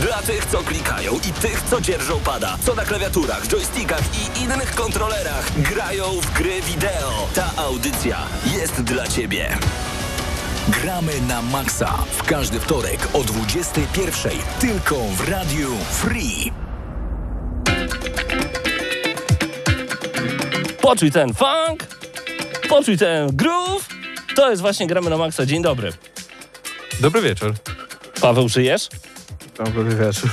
Dla tych, co klikają i tych, co dzierżą pada, co na klawiaturach, joystickach i innych kontrolerach grają w gry wideo. Ta audycja jest dla Ciebie. Gramy na maksa w każdy wtorek o 21.00 tylko w Radiu Free. Poczuj ten funk, poczuj ten groove. To jest właśnie Gramy na Maxa. Dzień dobry. Dobry wieczór. Paweł, żyjesz? Dobry wieczór.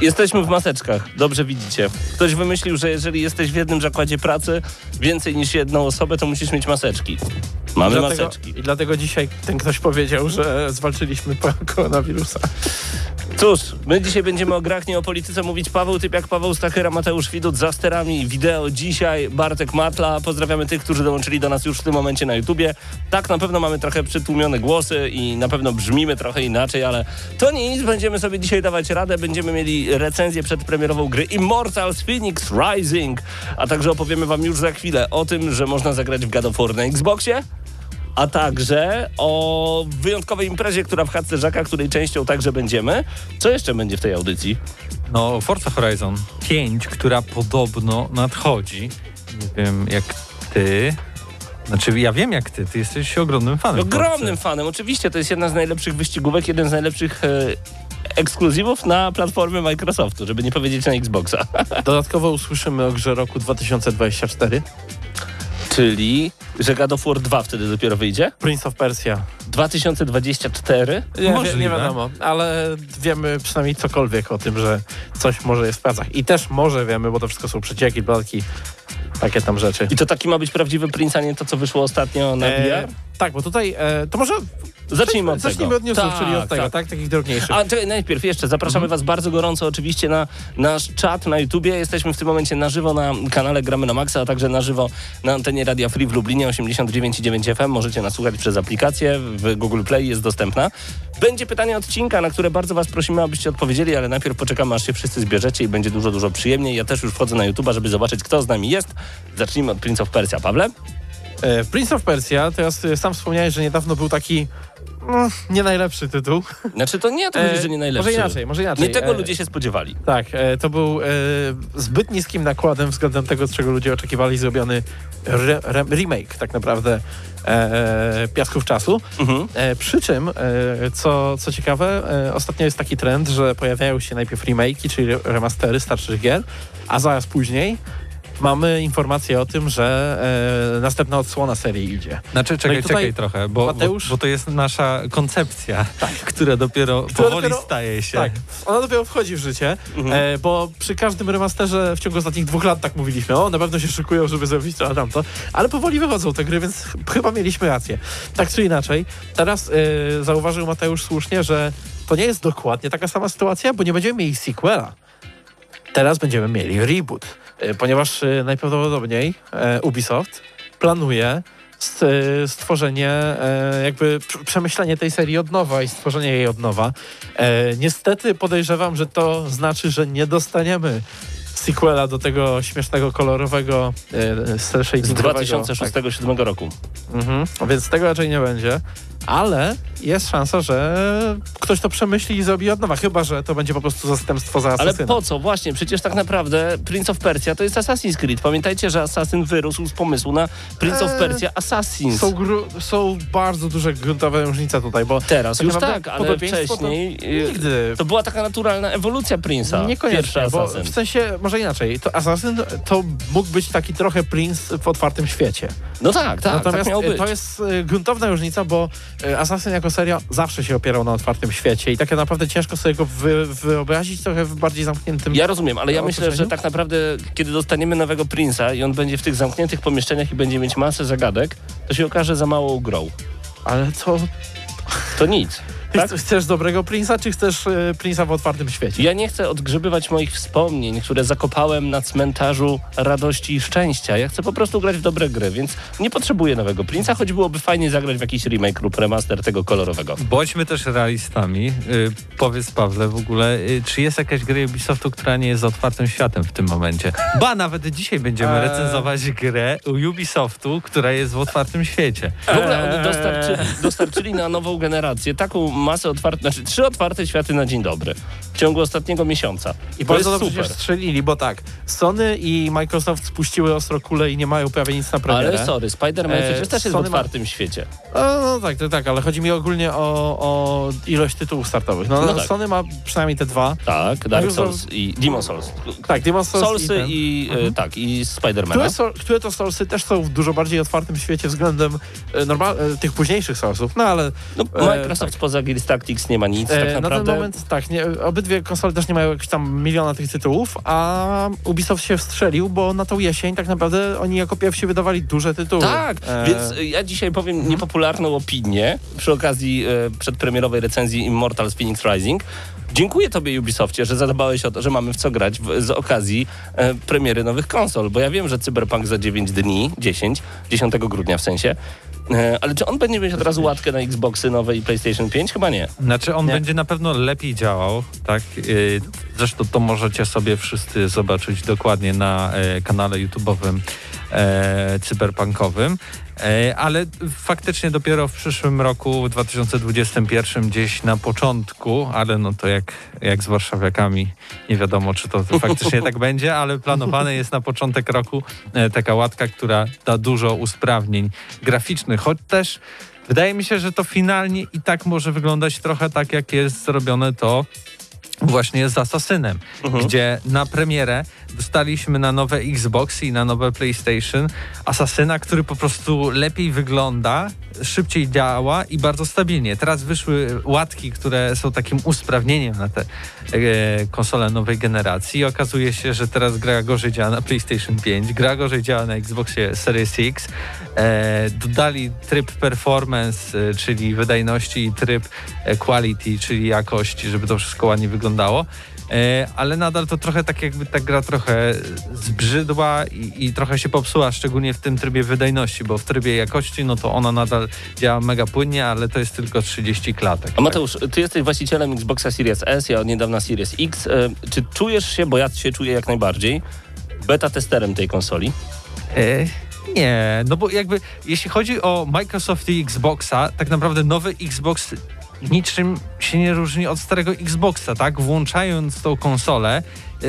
Jesteśmy w maseczkach, dobrze widzicie. Ktoś wymyślił, że jeżeli jesteś w jednym zakładzie pracy więcej niż jedną osobę, to musisz mieć maseczki. Mamy Dlatego, maseczki. I dlatego dzisiaj ten ktoś powiedział, że zwalczyliśmy koronawirusa. Cóż, my dzisiaj będziemy o grach, nie o polityce mówić. Paweł Typiak, Paweł Stachyra, Mateusz Widut za sterami wideo dzisiaj. Bartek Matla. Pozdrawiamy tych, którzy dołączyli do nas już w tym momencie na YouTubie. Tak, na pewno mamy trochę przytłumione głosy i na pewno brzmimy trochę inaczej, ale to nic. Będziemy sobie dzisiaj dawać radę. Będziemy mieli recenzję przedpremierową gry Immortals Phoenix Rising, a także opowiemy wam już za chwilę o tym, że można zagrać w God of War na Xboxie a także o wyjątkowej imprezie, która w Chatce Żaka, której częścią także będziemy. Co jeszcze będzie w tej audycji? No, Forza Horizon 5, która podobno nadchodzi. Nie wiem jak ty. Znaczy, ja wiem jak ty, ty jesteś ogromnym fanem. Ogromnym Forcy. fanem, oczywiście. To jest jedna z najlepszych wyścigówek, jeden z najlepszych e, ekskluzywów na platformie Microsoftu, żeby nie powiedzieć na Xboxa. Dodatkowo usłyszymy o grze roku 2024. Czyli, że God of War 2 wtedy dopiero wyjdzie? Prince of Persia. 2024? Nie, nie, Możliwe. nie wiadomo, ale wiemy przynajmniej cokolwiek o tym, że coś może jest w pracach. I też może wiemy, bo to wszystko są przecieki, plotki, takie tam rzeczy. I to taki ma być prawdziwy Prince, a nie to, co wyszło ostatnio na E, VR? Tak, bo tutaj, e, to może Zacznijmy od zacznijmy tego. od newsów, Tak, czyli od tego, tak. tak, takich drobniejszych. A czekaj, najpierw jeszcze zapraszamy Was bardzo gorąco oczywiście na nasz czat na YouTubie. Jesteśmy w tym momencie na żywo na kanale Gramy na Maxa, a także na żywo na antenie Radia Free w Lublinie 89,9 FM. Możecie nas słuchać przez aplikację, w Google Play jest dostępna. Będzie pytanie odcinka, na które bardzo Was prosimy, abyście odpowiedzieli, ale najpierw poczekamy, aż się wszyscy zbierzecie i będzie dużo, dużo przyjemniej. Ja też już wchodzę na YouTuba, żeby zobaczyć, kto z nami jest. Zacznijmy od Prince of Persia. Pawle? E, Prince of Persia, teraz e, sam wspomniałeś, że niedawno był taki mm, nie najlepszy tytuł. Znaczy to nie to chodzi, E, że nie najlepszy. Może inaczej, może inaczej. Nie tego E, ludzie się spodziewali. Tak, e, to był e, zbyt niskim nakładem względem tego, czego ludzie oczekiwali, zrobiony re, re, remake tak naprawdę e, e, Piasków Czasu. Mhm. E, przy czym, e, co, co ciekawe, e, ostatnio jest taki trend, że pojawiają się najpierw remake'i, czyli remastery starszych gier, a zaraz później mamy informację o tym, że e, następna odsłona serii idzie. Znaczy, czekaj, No i tutaj czekaj trochę, bo, bo, Mateusz- bo to jest nasza koncepcja, która dopiero Która powoli dopiero- staje się. Tak, ona dopiero wchodzi w życie, Mhm. e, bo przy każdym remasterze w ciągu ostatnich dwóch lat tak mówiliśmy, o, na pewno się szykują, żeby zrobić to, a tamto, ale powoli wychodzą te gry, więc ch- chyba mieliśmy rację. Tak czy inaczej, teraz e, zauważył Mateusz słusznie, że to nie jest dokładnie taka sama sytuacja, bo nie będziemy mieli sequela. Teraz będziemy mieli reboot, ponieważ e, najprawdopodobniej e, Ubisoft planuje st- e, stworzenie, e, jakby pr- przemyślenie tej serii od nowa i stworzenie jej od nowa. E, niestety podejrzewam, że to znaczy, że nie dostaniemy sequela do tego śmiesznego, kolorowego e, Z shadingowego. 2006-2007 roku. Tak. Mhm. Więc tego raczej nie będzie. Ale jest szansa, że ktoś to przemyśli i zrobi od nowa. Chyba, że to będzie po prostu zastępstwo za Ale asesyna. po co? Właśnie, przecież tak naprawdę Prince of Persia to jest Assassin's Creed. Pamiętajcie, że Assassin wyrósł z pomysłu na Prince of Eee, Persia Assassins. Są, są bardzo duże gruntowe różnice tutaj, bo Teraz tak już tak, ale podobieństwo to wcześniej y, nigdy to była taka naturalna ewolucja Prince'a. Niekoniecznie, bo w sensie, może inaczej, to Assassin to mógł być taki trochę Prince w otwartym świecie. No tak, tak, Natomiast tak e, być. to jest e, gruntowna różnica, bo e, Assassin jako seria zawsze się opierał na otwartym świecie i tak naprawdę ciężko sobie go wy, wyobrazić trochę w bardziej zamkniętym... Ja rozumiem, ale ja myślę, że tak naprawdę, kiedy dostaniemy nowego Prince'a i on będzie w tych zamkniętych pomieszczeniach i będzie mieć masę zagadek, to się okaże za mało grą. Ale to... To nic. Tak? Chcesz dobrego Prince'a, czy chcesz e, Prince'a w otwartym świecie? Ja nie chcę odgrzebywać moich wspomnień, które zakopałem na cmentarzu radości i szczęścia. Ja chcę po prostu grać w dobre gry, więc nie potrzebuję nowego Prince'a, choć byłoby fajnie zagrać w jakiś remake lub remaster tego kolorowego. Bądźmy też realistami. Y, powiedz Pawle w ogóle, y, czy jest jakaś gra Ubisoftu, która nie jest otwartym światem w tym momencie? Ba, nawet dzisiaj będziemy Eee. recenzować grę Ubisoftu, która jest w otwartym świecie. W ogóle oni Eee. dostarczyli, dostarczyli na nową generację taką masę otwartych, znaczy trzy otwarte światy na dzień dobry w ciągu ostatniego miesiąca. I to bardzo dobrze super. się strzelili, bo tak, Sony i Microsoft spuściły ostro kulę i nie mają prawie nic na premierę. Ale sorry, Spider-Man Eee, przecież też jest w Sony ma- otwartym świecie. No, no tak, to tak, ale chodzi mi ogólnie o, o ilość tytułów startowych. No, No tak. Sony ma przynajmniej te dwa. Tak, Dark Souls i Demon Souls. Tak, Demon's Souls Soulsy ten. i, e, tak, i Spidermana. Które, które to Soulsy też są w dużo bardziej otwartym świecie względem e, normal, e, tych późniejszych Soulsów, no ale No, E, Microsoft poza Gears Tactics nie ma nic e, tak na ten naprawdę. moment tak, nie, obydwie konsole też nie mają jakichś tam miliona tych tytułów, a Ubisoft się wstrzelił, bo na tą jesień tak naprawdę oni jako pierwsi wydawali duże tytuły. Tak, E, więc e, ja dzisiaj powiem niepopularną opinię przy okazji e, przedpremierowej recenzji Immortals Phoenix Rising. Dziękuję tobie Ubisoftie, że zadbałeś o to, że mamy w co grać w, z okazji e, premiery nowych konsol, bo ja wiem, że Cyberpunk za 9 dni, 10, 10 grudnia w sensie, e, ale czy on będzie mieć od razu łatkę na Xboxy nowe i PlayStation 5? Chyba nie. Znaczy on Nie. będzie na pewno lepiej działał, tak? Y, Zresztą to możecie sobie wszyscy zobaczyć dokładnie na e, kanale YouTube'owym e, cyberpunkowym. E, ale faktycznie dopiero w przyszłym roku, w 2021 gdzieś na początku, ale no to jak, jak z warszawiakami, nie wiadomo czy to, faktycznie tak będzie, ale planowane jest na początek roku e, taka łatka, która da dużo usprawnień graficznych, choć też wydaje mi się, że to finalnie i tak może wyglądać trochę tak, jak jest zrobione to właśnie z Assassinem, gdzie na premierę dostaliśmy na nowe Xboxy i na nowe PlayStation Assassina, który po prostu lepiej wygląda, szybciej działa i bardzo stabilnie. Teraz wyszły łatki, które są takim usprawnieniem na te e, konsole nowej generacji i okazuje się, że teraz gra gorzej działa na PlayStation 5, gra gorzej działa na Xboxie Series X. E, dodali tryb performance, e, czyli wydajności i tryb e, quality, czyli jakości, żeby to wszystko ładnie wyglądało. E, ale nadal to trochę tak jakby ta gra trochę zbrzydła i, i trochę się popsuła, szczególnie w tym trybie wydajności, bo w trybie jakości no to ona nadal działa mega płynnie, ale to jest tylko 30 klatek. A Mateusz, ty jesteś właścicielem Xboxa Series S, ja od niedawna Series X. E, Czy czujesz się, bo ja się czuję jak najbardziej, beta testerem tej konsoli? E, nie, no bo jakby jeśli chodzi o Microsoft i Xboxa, tak naprawdę nowy Xbox niczym się nie różni od starego Xboxa, tak? Włączając tą konsolę, e,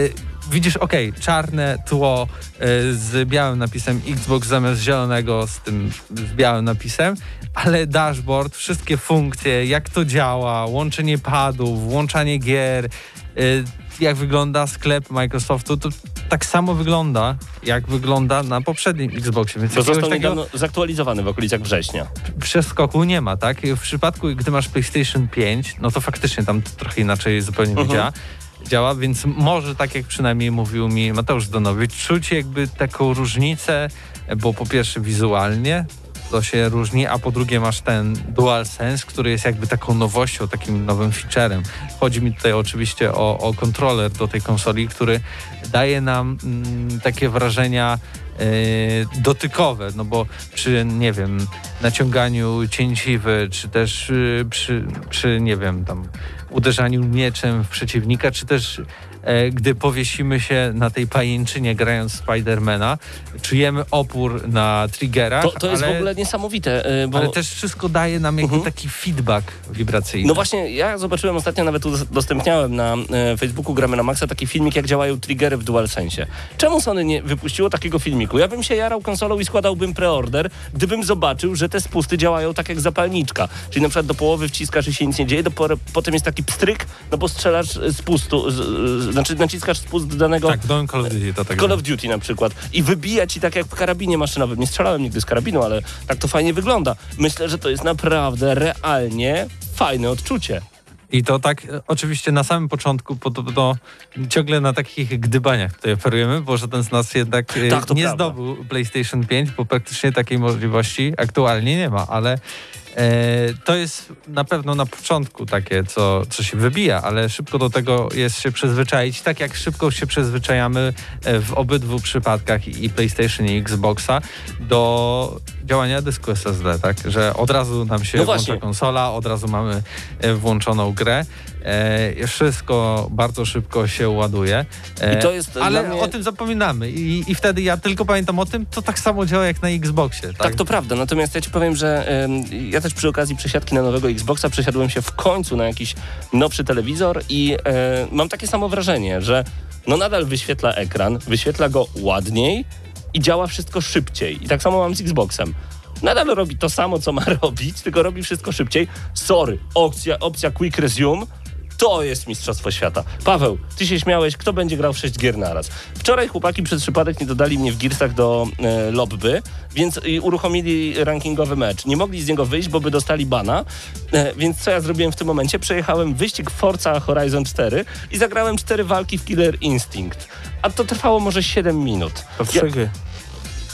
widzisz, okej, czarne tło e, z białym napisem Xbox zamiast zielonego z tym z białym napisem, ale dashboard, wszystkie funkcje, jak to działa, łączenie padów, włączanie gier, e, jak wygląda sklep Microsoftu, to tak samo wygląda, jak wygląda na poprzednim Xboxie. Więc Bo został takiego zaktualizowany w okolicach września. przeskoku nie ma, tak? W przypadku, gdy masz PlayStation 5, no to faktycznie tam to trochę inaczej zupełnie Mhm. działa. Działa, więc może tak jak przynajmniej mówił mi Mateusz Donowicz, czuć jakby taką różnicę, bo po pierwsze wizualnie to się różni, a po drugie masz ten DualSense, który jest jakby taką nowością, takim nowym featurem. Chodzi mi tutaj oczywiście o, o kontroler do tej konsoli, który daje nam mm, takie wrażenia e, dotykowe, no bo przy, nie wiem, naciąganiu cięciwy, czy też y, przy, przy, nie wiem, tam uderzaniu mieczem w przeciwnika, czy też gdy powiesimy się na tej pajęczynie grając Spidermana, czujemy opór na triggerach, To, to jest ale, w ogóle niesamowite, e, bo... ale też wszystko daje nam jakby Mhm. taki feedback wibracyjny. No właśnie, ja zobaczyłem ostatnio, nawet udostępniałem na e, Facebooku Gramy na Maxa taki filmik, jak działają triggery w DualSense. Czemu Sony nie wypuściło takiego filmiku? Ja bym się jarał konsolą i składałbym preorder, gdybym zobaczył, że te spusty działają tak jak zapalniczka. Czyli na przykład do połowy wciskasz i się nic nie dzieje, do, potem jest taki pstryk, no bo strzelasz z pustu, z, z, znaczy naciskasz spust danego tak, nowym Call of Duty to tak Call of Duty na przykład i wybija ci tak jak w karabinie maszynowym. Nie strzelałem nigdy z karabinu, ale tak to fajnie wygląda. Myślę, że to jest naprawdę realnie fajne odczucie. I to tak e, oczywiście na samym początku, po to, to ciągle na takich gdybaniach tutaj operujemy, bo żaden z nas jednak e, Tak, nie prawda. zdobył PlayStation 5, bo praktycznie takiej możliwości aktualnie nie ma, ale to jest na pewno na początku takie, co, co się wybija, ale szybko do tego jest się przyzwyczaić, tak jak szybko się przyzwyczajamy e, w obydwu przypadkach i PlayStation i Xboxa do działania dysku SSD, tak? Że od razu nam się No włącza właśnie. konsola, od razu mamy e, włączoną grę. E, wszystko bardzo szybko się ładuje. E, I to jest ale mnie- o tym zapominamy I, i wtedy ja tylko pamiętam o tym, to tak samo działa jak na Xboxie. Tak, Tak, to prawda. Natomiast ja ci powiem, że ja też przy okazji przesiadki na nowego Xboxa przesiadłem się w końcu na jakiś nowszy telewizor i e, mam takie samo wrażenie, że no nadal wyświetla ekran, wyświetla go ładniej i działa wszystko szybciej. I tak samo mam z Xboxem. Nadal robi to samo, co ma robić, tylko robi wszystko szybciej. Sorry, opcja, opcja Quick Resume to jest Mistrzostwo Świata. Paweł, ty się śmiałeś, kto będzie grał w 6 gier naraz. Wczoraj chłopaki przez przypadek nie dodali mnie w Gearsach do e, lobby, więc uruchomili rankingowy mecz. Nie mogli z niego wyjść, bo by dostali bana, e, więc co ja zrobiłem w tym momencie? Przejechałem wyścig Forza Horizon 4 i zagrałem 4 walki w Killer Instinct. A to trwało może 7 minut. To trzy gry.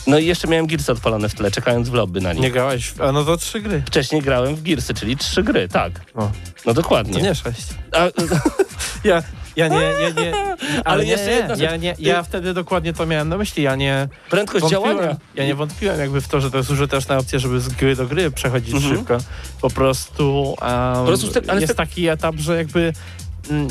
No i jeszcze miałem Gearsy odpalone w tle, czekając w lobby na nich. Nie grałeś, w- a no to trzy gry. Wcześniej grałem w Gearsy, czyli 3 gry, tak. No, No dokładnie. to nie sześć. A, Ja, ja nie, ja nie. Ale, jeszcze nie, jedna nie, rzecz. ja, nie, ja wtedy dokładnie to miałem na myśli. Ja nie prędkość działania. ja nie wątpiłem jakby w to, że to jest użyteczna opcja, żeby z gry do gry przechodzić Mhm. szybko. Po prostu, um, prostu z te- ale jest te- taki etap, że jakby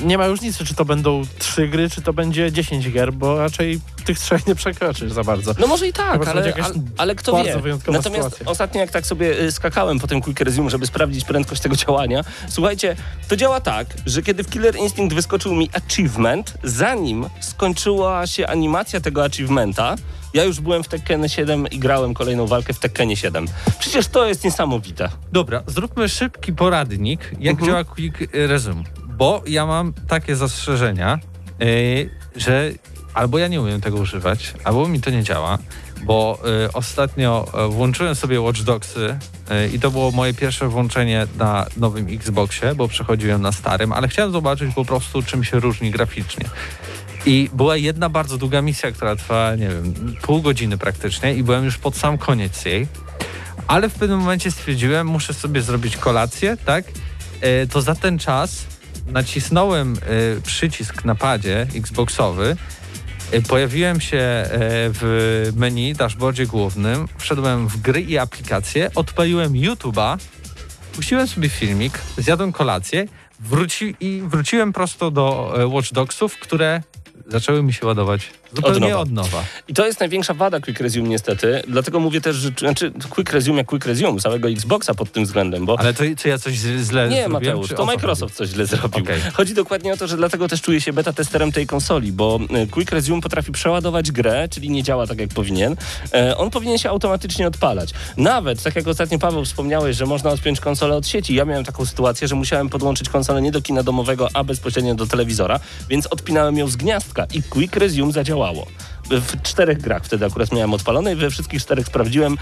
nie ma różnicy, czy to będą trzy gry, czy to będzie 10 gier, bo raczej tych trzech nie przekroczysz za bardzo. No może i tak, ale, ale, ale kto bardzo wie. wyjątkowa Natomiast sytuacja. ostatnio jak tak sobie y, skakałem po tym Quick Resume, żeby sprawdzić prędkość tego działania, słuchajcie, to działa tak, że kiedy w Killer Instinct wyskoczył mi achievement, zanim skończyła się animacja tego achievementa, ja już byłem w Tekken 7 i grałem kolejną walkę w Tekkenie 7. Przecież to jest niesamowite. Dobra, zróbmy szybki poradnik, jak Mhm. działa Quick Resume. Bo ja mam takie zastrzeżenia, yy, że albo ja nie umiem tego używać, albo mi to nie działa, bo yy, ostatnio yy, włączyłem sobie Watch Dogsy i to było moje pierwsze włączenie na nowym Xboxie, bo przechodziłem na starym, ale chciałem zobaczyć po prostu, czym się różni graficznie. I była jedna bardzo długa misja, która trwała, nie wiem, pół godziny praktycznie i byłem już pod sam koniec jej. Ale w pewnym momencie stwierdziłem, muszę sobie zrobić kolację, tak? E, to za ten czas nacisnąłem e, przycisk na padzie Xboxowy, e, pojawiłem się e, w menu, dashboardzie głównym, wszedłem w gry i aplikacje, odpaliłem YouTube'a, puściłem sobie filmik, zjadłem kolację. Wróci, i wróciłem prosto do e, Watch Dogsów, które zaczęły mi się ładować zupełnie nowa. od nowa. I to jest największa wada Quick Resume niestety, dlatego mówię też, że znaczy Quick Resume jak Quick Resume, całego Xboxa pod tym względem, bo Ale to, czy ja coś źle źle Nie, zrobiłem? Mateusz, to Microsoft coś źle zrobił. Okej. Chodzi dokładnie o to, że dlatego też czuję się beta testerem tej konsoli, bo e, Quick Resume potrafi przeładować grę, czyli nie działa tak jak powinien. E, On powinien się automatycznie odpalać. Nawet, tak jak ostatnio Paweł wspomniałeś, że można odpiąć konsolę od sieci. Ja miałem taką sytuację, że musiałem podłączyć konsolę nie do kina domowego, a bezpośrednio do telewizora, więc odpinałem ją z gniazdka i Quick Resume zadziałało. W czterech grach wtedy akurat miałem odpalone i we wszystkich czterech sprawdziłem.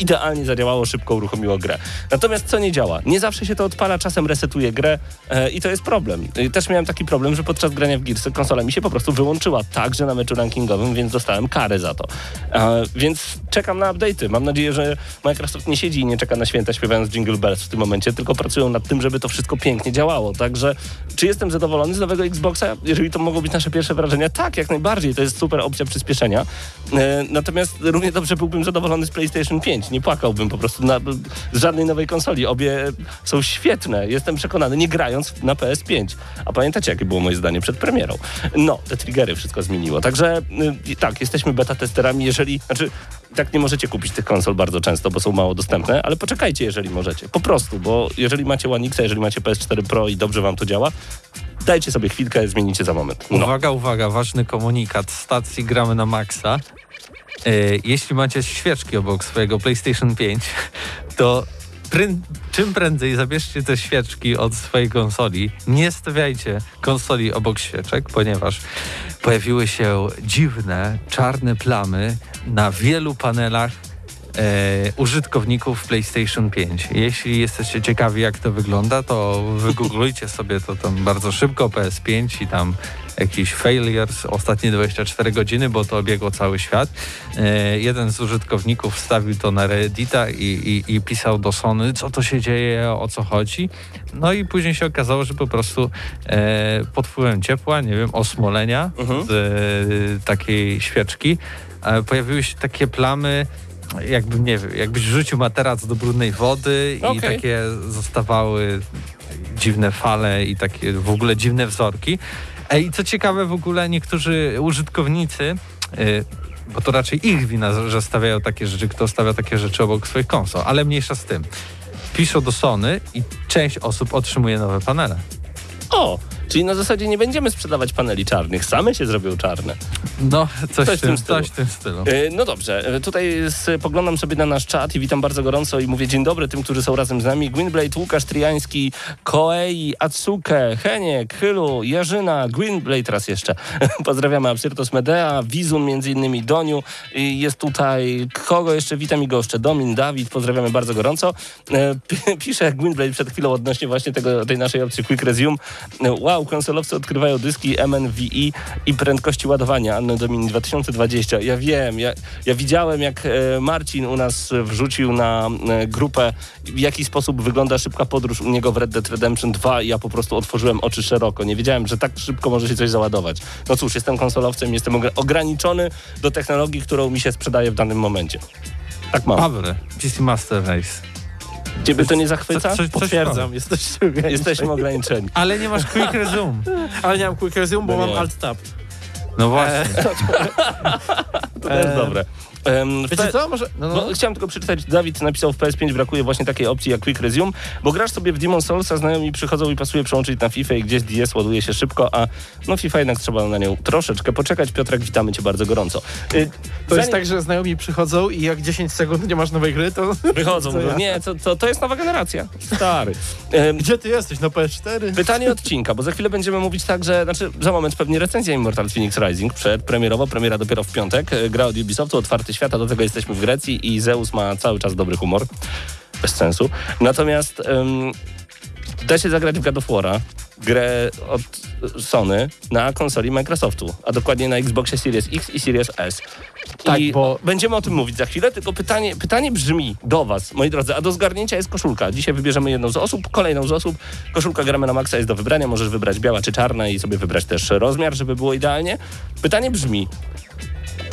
Idealnie zadziałało, szybko uruchomiło grę. Natomiast co nie działa? Nie zawsze się to odpala, czasem resetuje grę e, i to jest problem. Też miałem taki problem, że podczas grania w Gearsy konsola mi się po prostu wyłączyła także na meczu rankingowym, więc dostałem karę za to. E, więc czekam na update'y. Mam nadzieję, że Microsoft nie siedzi i nie czeka na święta śpiewając Jingle Bells w tym momencie, tylko pracują nad tym, żeby to wszystko pięknie działało. Także czy jestem zadowolony z nowego Xboxa? Jeżeli to mogą być nasze pierwsze wrażenia, tak, jak najbardziej. To jest super opcja przyspieszenia. E, natomiast równie dobrze byłbym zadowolony z PlayStation 5. Nie płakałbym po prostu na, z żadnej nowej konsoli. Obie są świetne. Jestem przekonany, nie grając na PS5. A pamiętacie, jakie było moje zdanie przed premierą? No, te triggery wszystko zmieniło. Także y, tak, jesteśmy beta testerami. Jeżeli, znaczy, tak nie możecie kupić tych konsol bardzo często, bo są mało dostępne, ale poczekajcie, jeżeli możecie. Po prostu, bo jeżeli macie One X, jeżeli macie PS4 Pro i dobrze wam to działa, dajcie sobie chwilkę, zmienicie za moment. No. Uwaga, uwaga, ważny komunikat. Stacji gramy na maksa. E, jeśli macie świeczki obok swojego PlayStation 5, to pryn- czym prędzej zabierzcie te świeczki od swojej konsoli. Nie stawiajcie konsoli obok świeczek, ponieważ pojawiły się dziwne, czarne plamy na wielu panelach użytkowników PlayStation 5. Jeśli jesteście ciekawi, jak to wygląda, to wygooglujcie sobie to tam bardzo szybko PS5 i tam jakiś failures, ostatnie 24 godziny, bo to obiegło cały świat. E, jeden z użytkowników wstawił to na Reddita i, i, i pisał do Sony, co to się dzieje, o co chodzi. No i później się okazało, że po prostu e, pod wpływem ciepła, nie wiem, osmolenia Mhm. z e, takiej świeczki e, pojawiły się takie plamy, jakby, nie wiem, jakbyś wrzucił materac do brudnej wody i Okej. takie zostawały dziwne fale i takie w ogóle dziwne wzorki. I co ciekawe, w ogóle niektórzy użytkownicy, y, bo to raczej ich wina, że stawiają takie rzeczy, kto stawia takie rzeczy obok swoich konsol, ale mniejsza z tym. Piszą do Sony i część osób otrzymuje nowe panele. O, czyli na zasadzie nie będziemy sprzedawać paneli czarnych, same się zrobią czarne. No, coś, Coś w tym stylu. coś w tym stylu. E, No dobrze, e, tutaj spoglądam sobie na nasz czat i witam bardzo gorąco i mówię dzień dobry tym, którzy są razem z nami. Gwynblade, Łukasz Triański, Koei, Atsuke, Heniek, Chylu, Jarzyna, Gwynblade raz jeszcze. Pozdrawiamy Absyrtos Medea, Wizun między innymi, Doniu. I Jest tutaj, kogo jeszcze witam i goszczę? Domin, Dawid, pozdrawiamy bardzo gorąco. E, Pisze Gwynblade przed chwilą odnośnie właśnie tego, tej naszej opcji Quick Resume. E, Wow, konsolowcy odkrywają dyski MNVI i prędkości ładowania Anno Domini 2020. Ja wiem, ja, ja widziałem jak e, Marcin u nas wrzucił na e, grupę w jaki sposób wygląda szybka podróż u niego w Red Dead Redemption 2 i ja po prostu otworzyłem oczy szeroko. Nie wiedziałem, że tak szybko może się coś załadować. No cóż, jestem konsolowcem, jestem ogra- ograniczony do technologii, którą mi się sprzedaje w danym momencie. Tak mam. Paweł, PC Master Race. Ciebie to nie zachwyca? Co- coś Potwierdzam, jesteście Jesteśmy ograniczeni. Ale nie masz quick resume. Ale nie mam quick resume, bo No mam alt tab. No właśnie. To jest E, dobre. Wiecie co? Może... No, no. Bo chciałem tylko przeczytać, Dawid napisał w PS5 brakuje właśnie takiej opcji jak Quick Resume, bo grasz sobie w Demon Soulsa, znajomi przychodzą i pasuje przełączyć na FIFA i gdzieś DS ładuje się szybko, a no FIFA jednak trzeba na nią troszeczkę poczekać. Piotrek, witamy cię bardzo gorąco. Y, To jest zanim- tak, że znajomi przychodzą i jak 10 sekund nie masz nowej gry, to... Wychodzą, mówią, ja? nie, to, to, to jest nowa generacja. Stary. Gdzie ty jesteś? Na PS4? Pytanie odcinka, bo za chwilę będziemy mówić tak, że, znaczy za moment pewnie recenzja Immortal Phoenix Rising przedpremierowo, premiera dopiero w piątek, gra od Ubisoftu, otwarty świat, a do tego jesteśmy w Grecji i Zeus ma cały czas dobry humor, bez sensu. Natomiast em, da się zagrać w God of War'a, grę od Sony na konsoli Microsoftu, a dokładnie na Xboxie Series X i Series S. Tak, I bo- będziemy o tym mówić za chwilę, tylko pytanie, pytanie brzmi do Was, moi drodzy, a do zgarnięcia jest koszulka. Dzisiaj wybierzemy jedną z osób, kolejną z osób. Koszulka gramy na maksa jest do wybrania, możesz wybrać biała czy czarna i sobie wybrać też rozmiar, żeby było idealnie. Pytanie brzmi,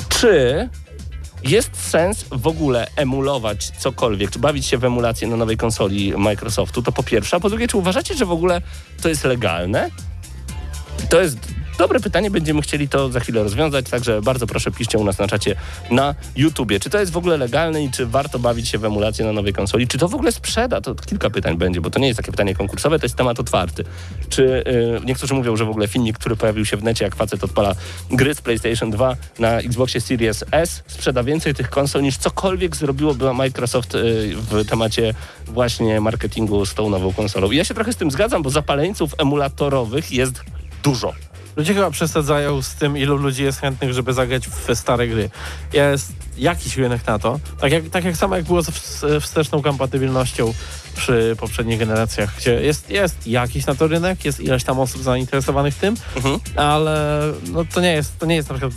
czy jest sens w ogóle emulować cokolwiek, czy bawić się w emulację na nowej konsoli Microsoftu, to po pierwsze, a po drugie, czy uważacie, że w ogóle to jest legalne? To jest dobre pytanie, będziemy chcieli to za chwilę rozwiązać, także bardzo proszę piszcie u nas na czacie na YouTubie. Czy to jest w ogóle legalne i czy warto bawić się w emulację na nowej konsoli? Czy to w ogóle sprzeda? To kilka pytań będzie, bo to nie jest takie pytanie konkursowe, to jest temat otwarty. Czy y, niektórzy mówią, że w ogóle filmik, który pojawił się w necie, jak facet odpala gry z PlayStation 2 na Xboxie Series S, sprzeda więcej tych konsol niż cokolwiek zrobiłoby Microsoft y, w temacie właśnie marketingu z tą nową konsolą. I ja się trochę z tym zgadzam, bo zapaleńców emulatorowych jest dużo. Ludzie chyba przesadzają z tym, ilu ludzi jest chętnych, żeby zagrać w stare gry. Jest jakiś rynek na to. Tak jak, tak jak samo jak było z wsteczną kompatybilnością przy poprzednich generacjach, gdzie jest, jest jakiś na to rynek, jest ileś tam osób zainteresowanych tym, Mhm. ale no to nie jest, to nie jest na przykład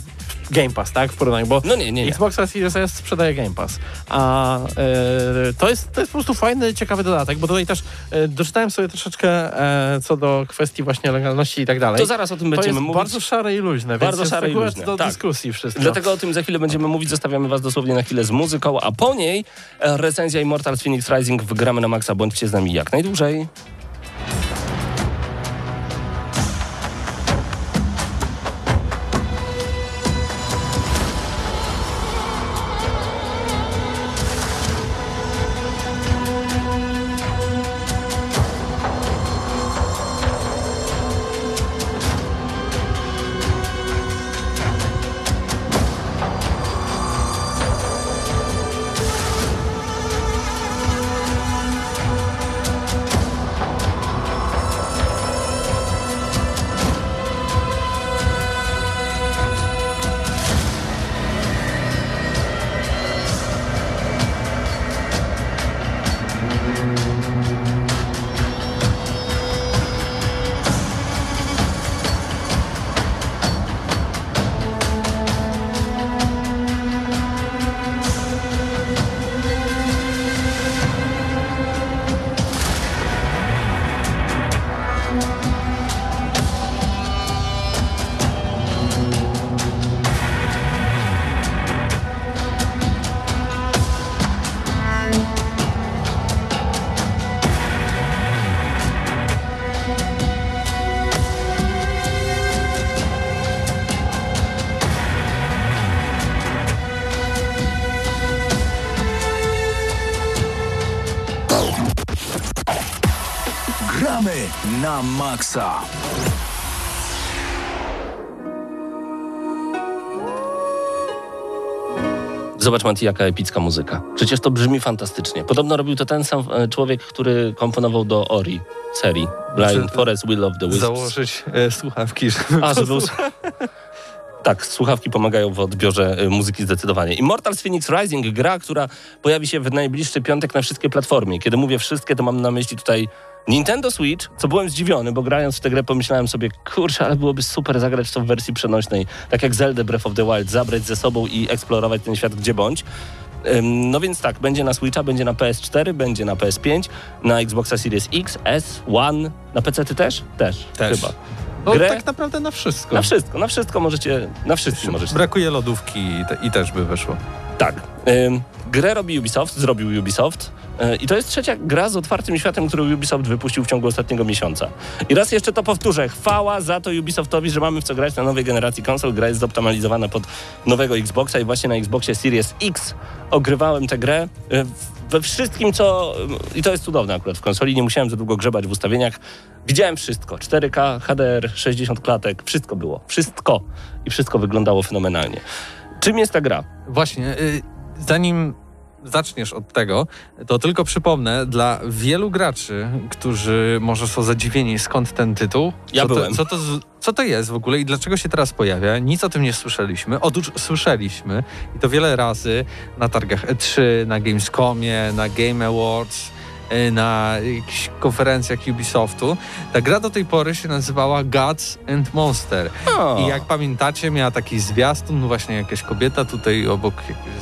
Game Pass, tak, w porównaniu, bo No nie, nie, nie. Xbox Series S sprzedaje Game Pass, a e, to, jest, to jest po prostu fajny, ciekawy dodatek, bo tutaj też e, doczytałem sobie troszeczkę e, co do kwestii właśnie legalności i tak dalej. To zaraz o tym To będziemy jest mówić. bardzo szare i luźne, Bardzo więc szare i luźne, do tak. dyskusji wszystko. Dlatego o tym za chwilę będziemy mówić. Zostawiamy Was dosłownie na chwilę z muzyką, a po niej e, recenzja Immortals Phoenix Rising wygramy na maksa. Bądźcie z nami jak najdłużej. Na maksa. Zobacz, Mati, jaka epicka muzyka. Przecież to brzmi fantastycznie. Podobno robił to ten sam e, człowiek, który komponował do Ori serii Blind Czy- Forest Will of the Wisps. Założyć e, słuchawki, żeby A, żeby Tak, słuchawki pomagają w odbiorze y, muzyki zdecydowanie. Immortals Phoenix Rising, gra, która pojawi się w najbliższy piątek na wszystkie platformy. Kiedy mówię wszystkie, to mam na myśli tutaj Nintendo Switch, co byłem zdziwiony, bo grając w tę grę pomyślałem sobie, kurczę, ale byłoby super zagrać to w wersji przenośnej, tak jak Zelda Breath of the Wild, zabrać ze sobą i eksplorować ten świat gdzie bądź. No więc tak, będzie na Switcha, będzie na PS4, będzie na PS5, na Xboxa Series X, S, One, na PC ty też? Też, Też. chyba. No Grę? tak naprawdę na wszystko. Na wszystko, na wszystko możecie, na wszystkim możecie. Brakuje lodówki i, te, i też by weszło. Tak. Ym, grę robi Ubisoft, zrobił Ubisoft. Y, I to jest trzecia gra z otwartym światem, którą Ubisoft wypuścił w ciągu ostatniego miesiąca. I raz jeszcze to powtórzę. Chwała za to Ubisoftowi, że mamy w co grać na nowej generacji konsol. Gra jest zoptymalizowana pod nowego Xboxa i właśnie na Xboxie Series X ogrywałem tę grę. w- We wszystkim, co... I to jest cudowne akurat w konsoli. Nie musiałem za długo grzebać w ustawieniach. Widziałem wszystko. 4K, HDR, 60 klatek. Wszystko było. Wszystko. I wszystko wyglądało fenomenalnie. Czym jest ta gra? Właśnie, y, zanim zaczniesz od tego, to tylko przypomnę dla wielu graczy, którzy może są zadziwieni skąd ten tytuł. Ja co byłem. To, co, to, co to jest w ogóle i dlaczego się teraz pojawia? Nic o tym nie słyszeliśmy. Otóż słyszeliśmy i to wiele razy na targach E3, na Gamescomie, na Game Awards, na jakichś konferencjach Ubisoftu. Ta gra do tej pory się nazywała Gods and Monster. O. I jak pamiętacie, miała taki zwiastun, właśnie jakaś kobieta tutaj obok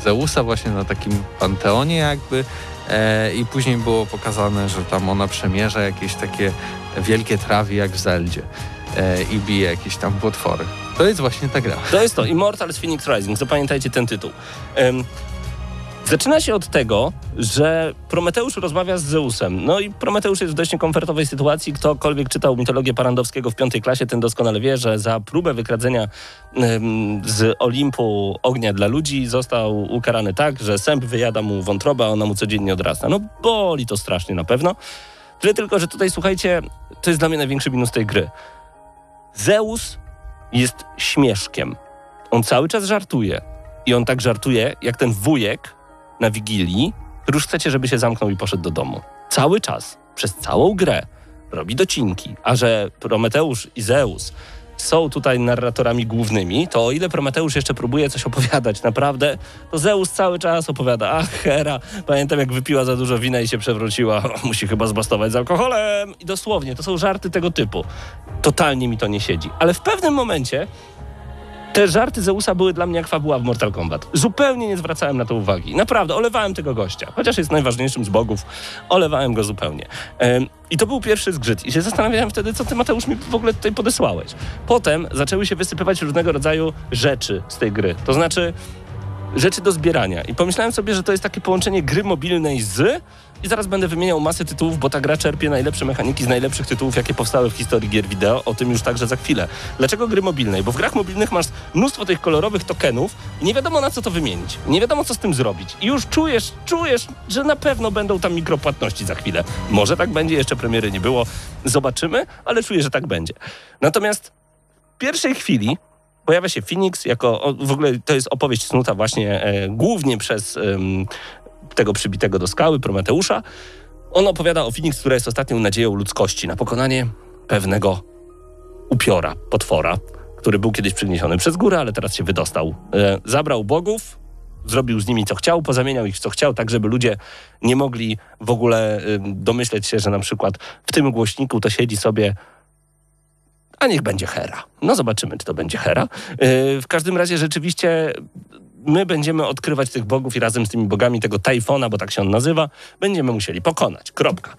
Zeusa, właśnie na takim panteonie jakby. E, I później było pokazane, że tam ona przemierza jakieś takie wielkie trawy jak w Zeldzie. E, I bije jakieś tam potwory. To jest właśnie ta gra. To jest to, Immortals Phoenix Rising. Zapamiętajcie ten tytuł. Em, zaczyna się od tego, że Prometeusz rozmawia z Zeusem. No i Prometeusz jest w dość niekomfortowej sytuacji. Ktokolwiek czytał mitologię Parandowskiego w piątej klasie, ten doskonale wie, że za próbę wykradzenia z Olimpu ognia dla ludzi został ukarany tak, że sęp wyjada mu wątrobę, a ona mu codziennie odrasta. No boli to strasznie na pewno. Tyle tylko, że tutaj słuchajcie, to jest dla mnie największy minus tej gry. Zeus jest śmieszkiem. On cały czas żartuje. I on tak żartuje, jak ten wujek na Wigilii, już chcecie, żeby się zamknął i poszedł do domu. Cały czas, przez całą grę robi docinki. A że Prometeusz i Zeus są tutaj narratorami głównymi, to o ile Prometeusz jeszcze próbuje coś opowiadać naprawdę, to Zeus cały czas opowiada, ach Hera, pamiętam jak wypiła za dużo wina i się przewróciła, musi chyba zbastować z alkoholem. I dosłownie, to są żarty tego typu. Totalnie mi to nie siedzi. Ale w pewnym momencie te żarty Zeusa były dla mnie jak fabuła w Mortal Kombat. Zupełnie nie zwracałem na to uwagi. Naprawdę, olewałem tego gościa. Chociaż jest najważniejszym z bogów, olewałem go zupełnie. I to był pierwszy zgrzyt. I się zastanawiałem wtedy, co ty, Mateusz, mi w ogóle tutaj podesłałeś. Potem zaczęły się wysypywać różnego rodzaju rzeczy z tej gry. To znaczy rzeczy do zbierania. I pomyślałem sobie, że to jest takie połączenie gry mobilnej z... I zaraz będę wymieniał masę tytułów, bo ta gra czerpie najlepsze mechaniki z najlepszych tytułów, jakie powstały w historii gier wideo. O tym już także za chwilę. Dlaczego gry mobilnej? Bo w grach mobilnych masz mnóstwo tych kolorowych tokenów i nie wiadomo na co to wymienić. Nie wiadomo co z tym zrobić. I już czujesz, czujesz, że na pewno będą tam mikropłatności za chwilę. Może tak będzie, jeszcze premiery nie było. Zobaczymy, ale czuję, że tak będzie. Natomiast w pierwszej chwili pojawia się Phoenix jako, w ogóle to jest opowieść snuta właśnie e, głównie przez tego przybitego do skały, Prometeusza. On opowiada o Phoenix, która jest ostatnią nadzieją ludzkości na pokonanie pewnego upiora, potwora, który był kiedyś przygniesiony przez górę, ale teraz się wydostał. E, zabrał bogów, zrobił z nimi co chciał, pozamieniał ich w co chciał, tak żeby ludzie nie mogli w ogóle ym, domyśleć się, że na przykład w tym głośniku to siedzi sobie a niech będzie Hera. No zobaczymy, czy to będzie Hera. Yy, w każdym razie rzeczywiście my będziemy odkrywać tych bogów i razem z tymi bogami tego Tajfona, bo tak się on nazywa, będziemy musieli pokonać. Kropka.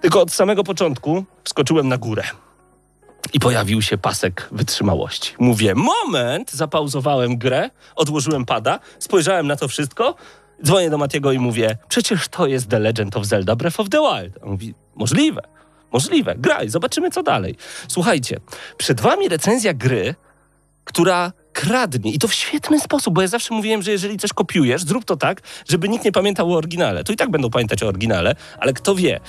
Tylko od samego początku wskoczyłem na górę. I pojawił się pasek wytrzymałości. Mówię, moment, zapauzowałem grę, odłożyłem pada, spojrzałem na to wszystko, dzwonię do Matiego i mówię, przecież to jest The Legend of Zelda Breath of the Wild. On mówi, możliwe, możliwe, graj, zobaczymy co dalej. Słuchajcie, przed wami recenzja gry, która kradnie i to w świetny sposób, bo ja zawsze mówiłem, że jeżeli coś kopiujesz, zrób to tak, żeby nikt nie pamiętał o oryginale. To i tak będą pamiętać o oryginale, ale kto wie,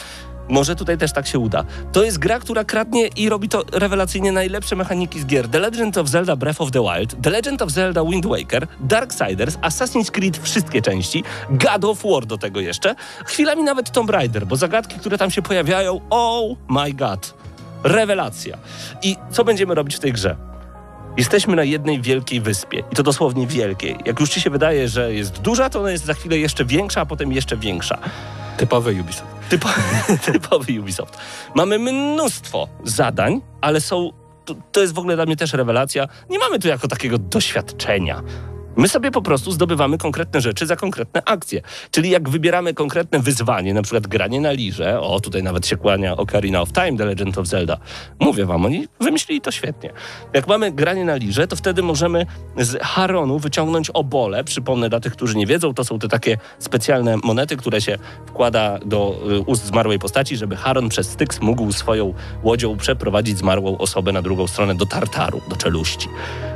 Może tutaj też tak się uda. To jest gra, która kradnie i robi to rewelacyjnie najlepsze mechaniki z gier. The Legend of Zelda Breath of the Wild, The Legend of Zelda Wind Waker, Darksiders, Assassin's Creed wszystkie części, God of War do tego jeszcze, chwilami nawet Tomb Raider, bo zagadki, które tam się pojawiają, oh my god, rewelacja. I co będziemy robić w tej grze? Jesteśmy na jednej wielkiej wyspie i to dosłownie wielkiej. Jak już ci się wydaje, że jest duża, to ona jest za chwilę jeszcze większa, a potem jeszcze większa. Typowy Ubisoft. Typo, typowy Ubisoft. Mamy mnóstwo zadań, ale są. To, to jest w ogóle dla mnie też rewelacja. Nie mamy tu jako takiego doświadczenia. My sobie po prostu zdobywamy konkretne rzeczy za konkretne akcje. Czyli jak wybieramy konkretne wyzwanie, na przykład granie na lirze, o tutaj nawet się kłania Ocarina of Time, The Legend of Zelda. Mówię wam, oni wymyślili to świetnie. Jak mamy granie na lirze, to wtedy możemy z Haronu wyciągnąć obole. Przypomnę dla tych, którzy nie wiedzą, to są te takie specjalne monety, które się wkłada do y, ust zmarłej postaci, żeby Haron przez Styx mógł swoją łodzią przeprowadzić zmarłą osobę na drugą stronę do Tartaru, do czeluści.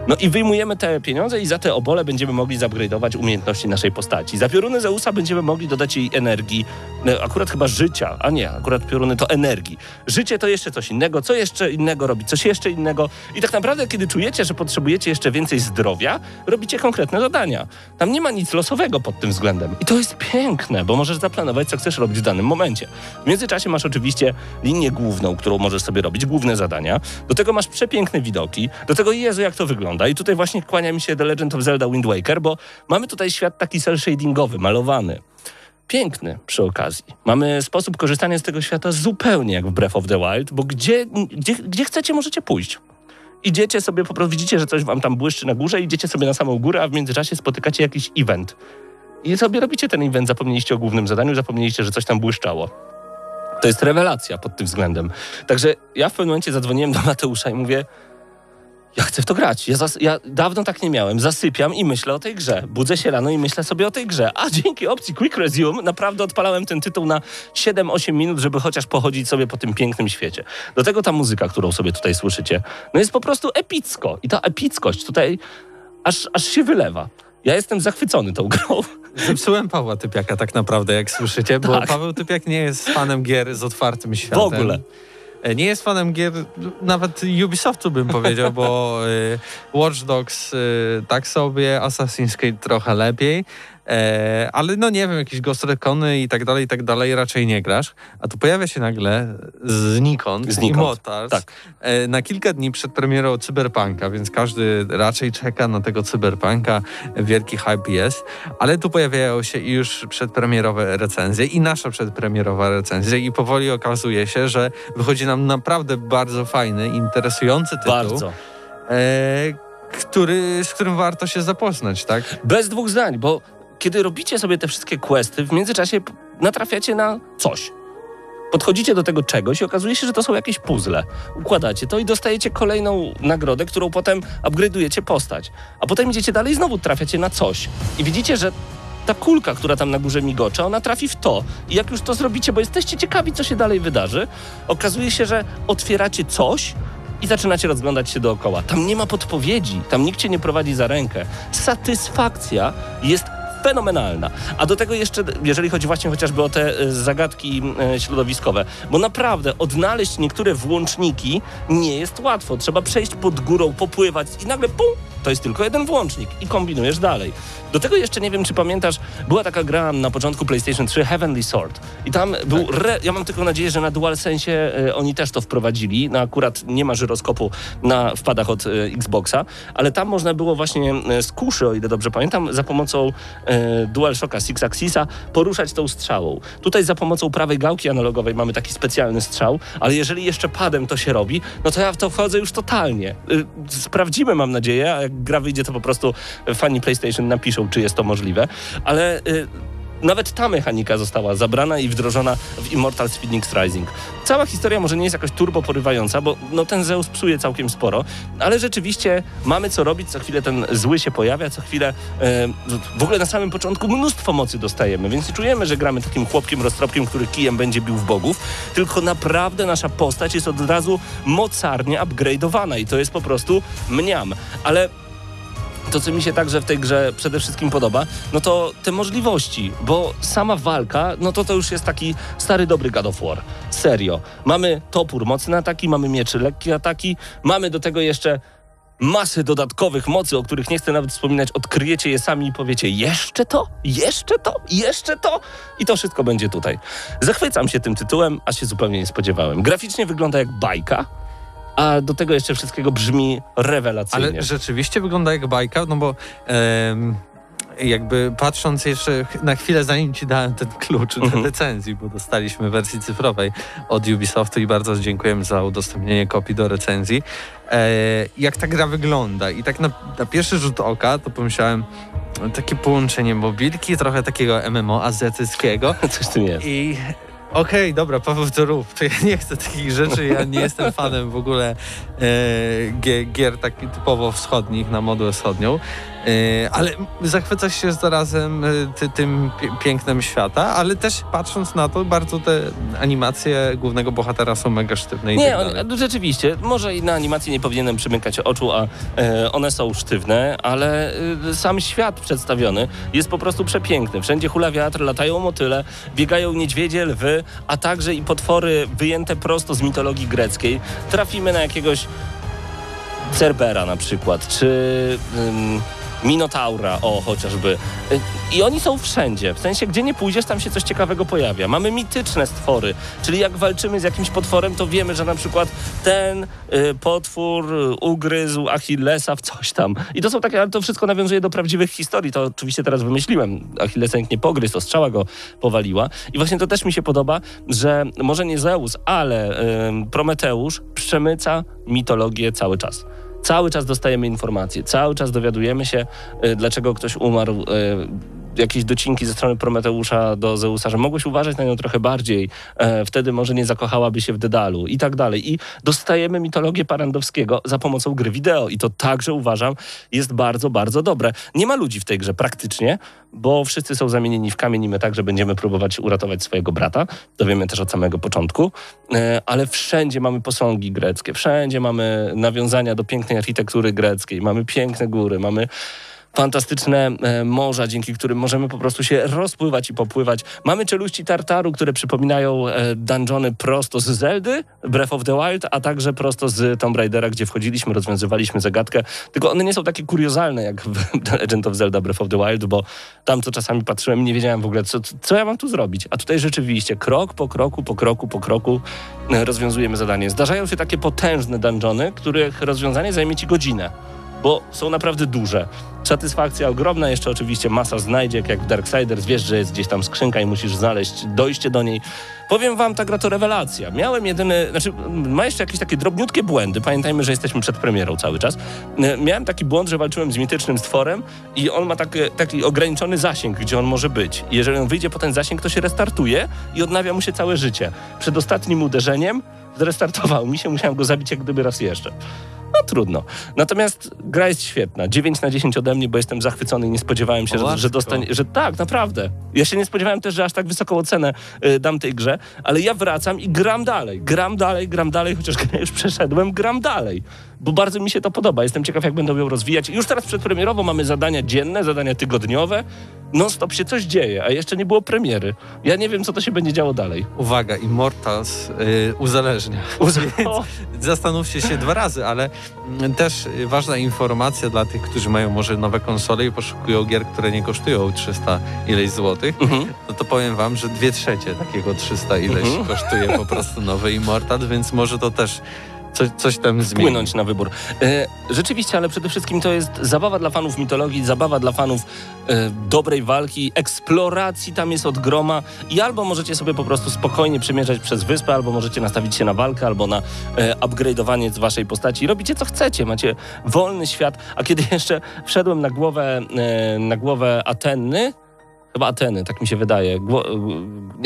No i wyjmujemy te pieniądze i za te obole będziemy mogli zupgrade'ować umiejętności naszej postaci. Za pioruny Zeusa będziemy mogli dodać jej energii, e, akurat chyba życia, a nie, akurat pioruny to energii. Życie to jeszcze coś innego, co jeszcze innego robi, coś jeszcze innego. I tak naprawdę, kiedy czujecie, że potrzebujecie jeszcze więcej zdrowia, robicie konkretne zadania. Tam nie ma nic losowego pod tym względem. I to jest piękne, bo możesz zaplanować, co chcesz robić w danym momencie. W międzyczasie masz oczywiście linię główną, którą możesz sobie robić, główne zadania. Do tego masz przepiękne widoki. Do tego, Jezu, jak to wygląda. I tutaj właśnie kłania mi się The Legend of Zelda Wind Waker, bo mamy tutaj świat taki cel shadingowy, malowany. Piękny przy okazji. Mamy sposób korzystania z tego świata zupełnie jak w Breath of the Wild, bo gdzie, gdzie, gdzie chcecie, możecie pójść. Idziecie sobie, po prostu widzicie, że coś wam tam błyszczy na górze, idziecie sobie na samą górę, a w międzyczasie spotykacie jakiś event. I sobie robicie ten event, zapomnieliście o głównym zadaniu, zapomnieliście, że coś tam błyszczało. To jest rewelacja pod tym względem. Także ja w pewnym momencie zadzwoniłem do Mateusza i mówię, ja chcę w to grać. Ja, zas- ja dawno tak nie miałem. Zasypiam i myślę o tej grze. Budzę się rano i myślę sobie o tej grze. A dzięki opcji Quick Resume naprawdę odpalałem ten tytuł na 7-8 minut, żeby chociaż pochodzić sobie po tym pięknym świecie. Do tego ta muzyka, którą sobie tutaj słyszycie, no jest po prostu epicko. I ta epickość tutaj aż, aż się wylewa. Ja jestem zachwycony tą grą. Zepsułem Pawła Typiaka tak naprawdę, jak słyszycie, bo Tak. Paweł Typiak nie jest fanem gier z otwartym światem. W ogóle. E, Nie jest fanem gier, nawet Ubisoftu bym powiedział, bo y, Watch Dogs y, tak sobie, Assassin's Creed trochę lepiej, e, ale no nie wiem, jakieś Ghost Recony i tak dalej, i tak dalej raczej nie grasz. A tu pojawia się nagle znikąd, Znikąd, Immortals tak. e, na kilka dni przed premierą Cyberpunka, więc każdy raczej czeka na tego Cyberpunka, wielki hype jest, ale tu pojawiają się już przedpremierowe recenzje i nasza przedpremierowa recenzja i powoli okazuje się, że wychodzi nam naprawdę bardzo fajny, interesujący tytuł, Bardzo. E, który, z którym warto się zapoznać, tak? Bez dwóch zdań, bo kiedy robicie sobie te wszystkie questy, w międzyczasie natrafiacie na coś. Podchodzicie do tego czegoś i okazuje się, że to są jakieś puzzle. Układacie to i dostajecie kolejną nagrodę, którą potem upgrade'ujecie postać. A potem idziecie dalej i znowu trafiacie na coś. I widzicie, że ta kulka, która tam na górze migocze, ona trafi w to. I jak już to zrobicie, bo jesteście ciekawi, co się dalej wydarzy, okazuje się, że otwieracie coś i zaczynacie rozglądać się dookoła. Tam nie ma podpowiedzi, tam nikt cię nie prowadzi za rękę. Satysfakcja jest fenomenalna. A do tego jeszcze, jeżeli chodzi właśnie chociażby o te e, zagadki e, środowiskowe, bo naprawdę odnaleźć niektóre włączniki nie jest łatwo. Trzeba przejść pod górą, popływać i nagle pum, to jest tylko jeden włącznik i kombinujesz dalej. Do tego jeszcze nie wiem, czy pamiętasz, była taka gra na początku PlayStation 3, Heavenly Sword. I tam był, re, ja mam tylko nadzieję, że na DualSense e, oni też to wprowadzili. No akurat nie ma żyroskopu na wpadach od Xboxa, ale tam można było właśnie z kuszy, o ile dobrze pamiętam, za pomocą e, DualShocka Six Axisa poruszać tą strzałą. Tutaj za pomocą prawej gałki analogowej mamy taki specjalny strzał, ale jeżeli jeszcze padem to się robi, no to ja w to wchodzę już totalnie. E, Sprawdzimy, mam nadzieję, a jak gra wyjdzie, to po prostu fani PlayStation napiszą, czy jest to możliwe, ale... nawet ta mechanika została zabrana i wdrożona w Immortals Phoenix Rising. Cała historia może nie jest jakoś turbo porywająca, bo no, ten Zeus psuje całkiem sporo, ale rzeczywiście mamy co robić, co chwilę ten zły się pojawia, co chwilę e, w ogóle na samym początku mnóstwo mocy dostajemy, więc czujemy, że gramy takim chłopkiem roztropkiem, który kijem będzie bił w bogów, tylko naprawdę nasza postać jest od razu mocarnie upgrade'owana i to jest po prostu mniam. Ale to, co mi się także w tej grze przede wszystkim podoba, no to te możliwości, bo sama walka, no to to już jest taki stary, dobry God of War. Serio. Mamy topór, mocne ataki, mamy mieczy, lekkie ataki, mamy do tego jeszcze masy dodatkowych mocy, o których nie chcę nawet wspominać, odkryjecie je sami i powiecie jeszcze to, jeszcze to, jeszcze to i to wszystko będzie tutaj. Zachwycam się tym tytułem, a się zupełnie nie spodziewałem. Graficznie wygląda jak bajka, a do tego jeszcze wszystkiego brzmi rewelacyjnie. Ale rzeczywiście wygląda jak bajka, no bo jakby patrząc jeszcze na chwilę zanim ci dałem ten klucz do Mhm. recenzji, bo dostaliśmy wersji cyfrowej od Ubisoftu i bardzo dziękujemy za udostępnienie kopii do recenzji. E, jak ta gra wygląda i tak na, na pierwszy rzut oka to pomyślałem takie połączenie mobilki, trochę takiego MMO azjatyckiego Coś tym jest. i okej, dobra, Paweł to rób. To ja nie chcę takich rzeczy, ja nie jestem fanem w ogóle e, gier, gier takich typowo wschodnich na modłę wschodnią, ale zachwycasz się zarazem e, ty, tym pięknem świata, ale też patrząc na to, bardzo te animacje głównego bohatera są mega sztywne i Nie, tak on, rzeczywiście, może i na animacji nie powinienem przymykać oczu, a e, one są sztywne, ale e, sam świat przedstawiony jest po prostu przepiękny. Wszędzie hula wiatr, latają motyle, biegają niedźwiedzie, lwy, a także i potwory wyjęte prosto z mitologii greckiej. Trafimy na jakiegoś Cerbera na przykład, czy ym, Minotaura, o chociażby. Y, I oni są wszędzie. W sensie, gdzie nie pójdziesz, tam się coś ciekawego pojawia. Mamy mityczne stwory, czyli jak walczymy z jakimś potworem, to wiemy, że na przykład ten y, potwór y, ugryzł Achillesa w coś tam. I to są takie, ale to wszystko nawiązuje do prawdziwych historii. To oczywiście teraz wymyśliłem. Achillesa nikt nie pogryzł, to strzała go powaliła. I właśnie to też mi się podoba, że może nie Zeus, ale Prometeusz przemyca mitologię cały czas. Cały czas dostajemy informacje, cały czas dowiadujemy się, y, dlaczego ktoś umarł. Jakieś docinki ze strony Prometeusza do Zeusa, że mogłeś uważać na nią trochę bardziej, e, wtedy może nie zakochałaby się w Dedalu i tak dalej. I dostajemy mitologię Parandowskiego za pomocą gry wideo i to także uważam jest bardzo, bardzo dobre. Nie ma ludzi w tej grze praktycznie, bo wszyscy są zamienieni w kamień i my także będziemy próbować uratować swojego brata. To wiemy też od samego początku. E, Ale wszędzie mamy posągi greckie, wszędzie mamy nawiązania do pięknej architektury greckiej, mamy piękne góry, mamy fantastyczne e, morza, dzięki którym możemy po prostu się rozpływać i popływać. Mamy czeluści Tartaru, które przypominają e, dungeony prosto z Zeldy, Breath of the Wild, a także prosto z Tomb Raidera, gdzie wchodziliśmy, rozwiązywaliśmy zagadkę. Tylko one nie są takie kuriozalne jak w The Legend of Zelda Breath of the Wild, bo tam to czasami patrzyłem nie wiedziałem w ogóle, co, co ja mam tu zrobić. A tutaj rzeczywiście krok po kroku, po kroku, po kroku e, rozwiązujemy zadanie. Zdarzają się takie potężne dungeony, których rozwiązanie zajmie ci godzinę bo są naprawdę duże. Satysfakcja ogromna, jeszcze oczywiście masa znajdziek, jak w Darksiders, wiesz, że jest gdzieś tam skrzynka i musisz znaleźć dojście do niej. Powiem wam, ta gra to rewelacja. Miałem jedyny, znaczy ma jeszcze jakieś takie drobniutkie błędy, pamiętajmy, że jesteśmy przed premierą cały czas. E, Miałem taki błąd, że walczyłem z mitycznym stworem i on ma taki, taki ograniczony zasięg, gdzie on może być. Jeżeli on wyjdzie po ten zasięg, to się restartuje i odnawia mu się całe życie. Przed ostatnim uderzeniem zrestartował mi się, musiałem go zabić jak gdyby raz jeszcze. No trudno. Natomiast gra jest świetna. 9 na 10 ode mnie, bo jestem zachwycony i nie spodziewałem się, że, że dostanie. Że tak, naprawdę. Ja się nie spodziewałem też, że aż tak wysoką ocenę y, dam tej grze, ale ja wracam i gram dalej. Gram dalej, gram dalej, chociaż grę już przeszedłem, gram dalej. Bo bardzo mi się to podoba. Jestem ciekaw, jak będą ją rozwijać. Już teraz przedpremierowo mamy zadania dzienne, zadania tygodniowe. Non stop się coś dzieje, a jeszcze nie było premiery. Ja nie wiem, co to się będzie działo dalej. Uwaga, Immortals y, uzależnia. O, Zastanówcie się dwa razy, ale mm, też y, ważna informacja dla tych, którzy mają może nowe konsole i poszukują gier, które nie kosztują 300 ileś złotych, mhm. no to powiem wam, że dwie trzecie takiego 300 ileś Mhm. kosztuje po prostu nowy Immortal, więc może to też coś, coś tam zmieni. wpłynąć na wybór. E, rzeczywiście, ale przede wszystkim to jest zabawa dla fanów mitologii, zabawa dla fanów e, dobrej walki, eksploracji tam jest od groma i albo możecie sobie po prostu spokojnie przemierzać przez wyspę, albo możecie nastawić się na walkę, albo na e, upgrade'owanie z waszej postaci. Robicie co chcecie, macie wolny świat, a kiedy jeszcze wszedłem na głowę, na głowę Atenny, Chyba Ateny, tak mi się wydaje. Gło, e,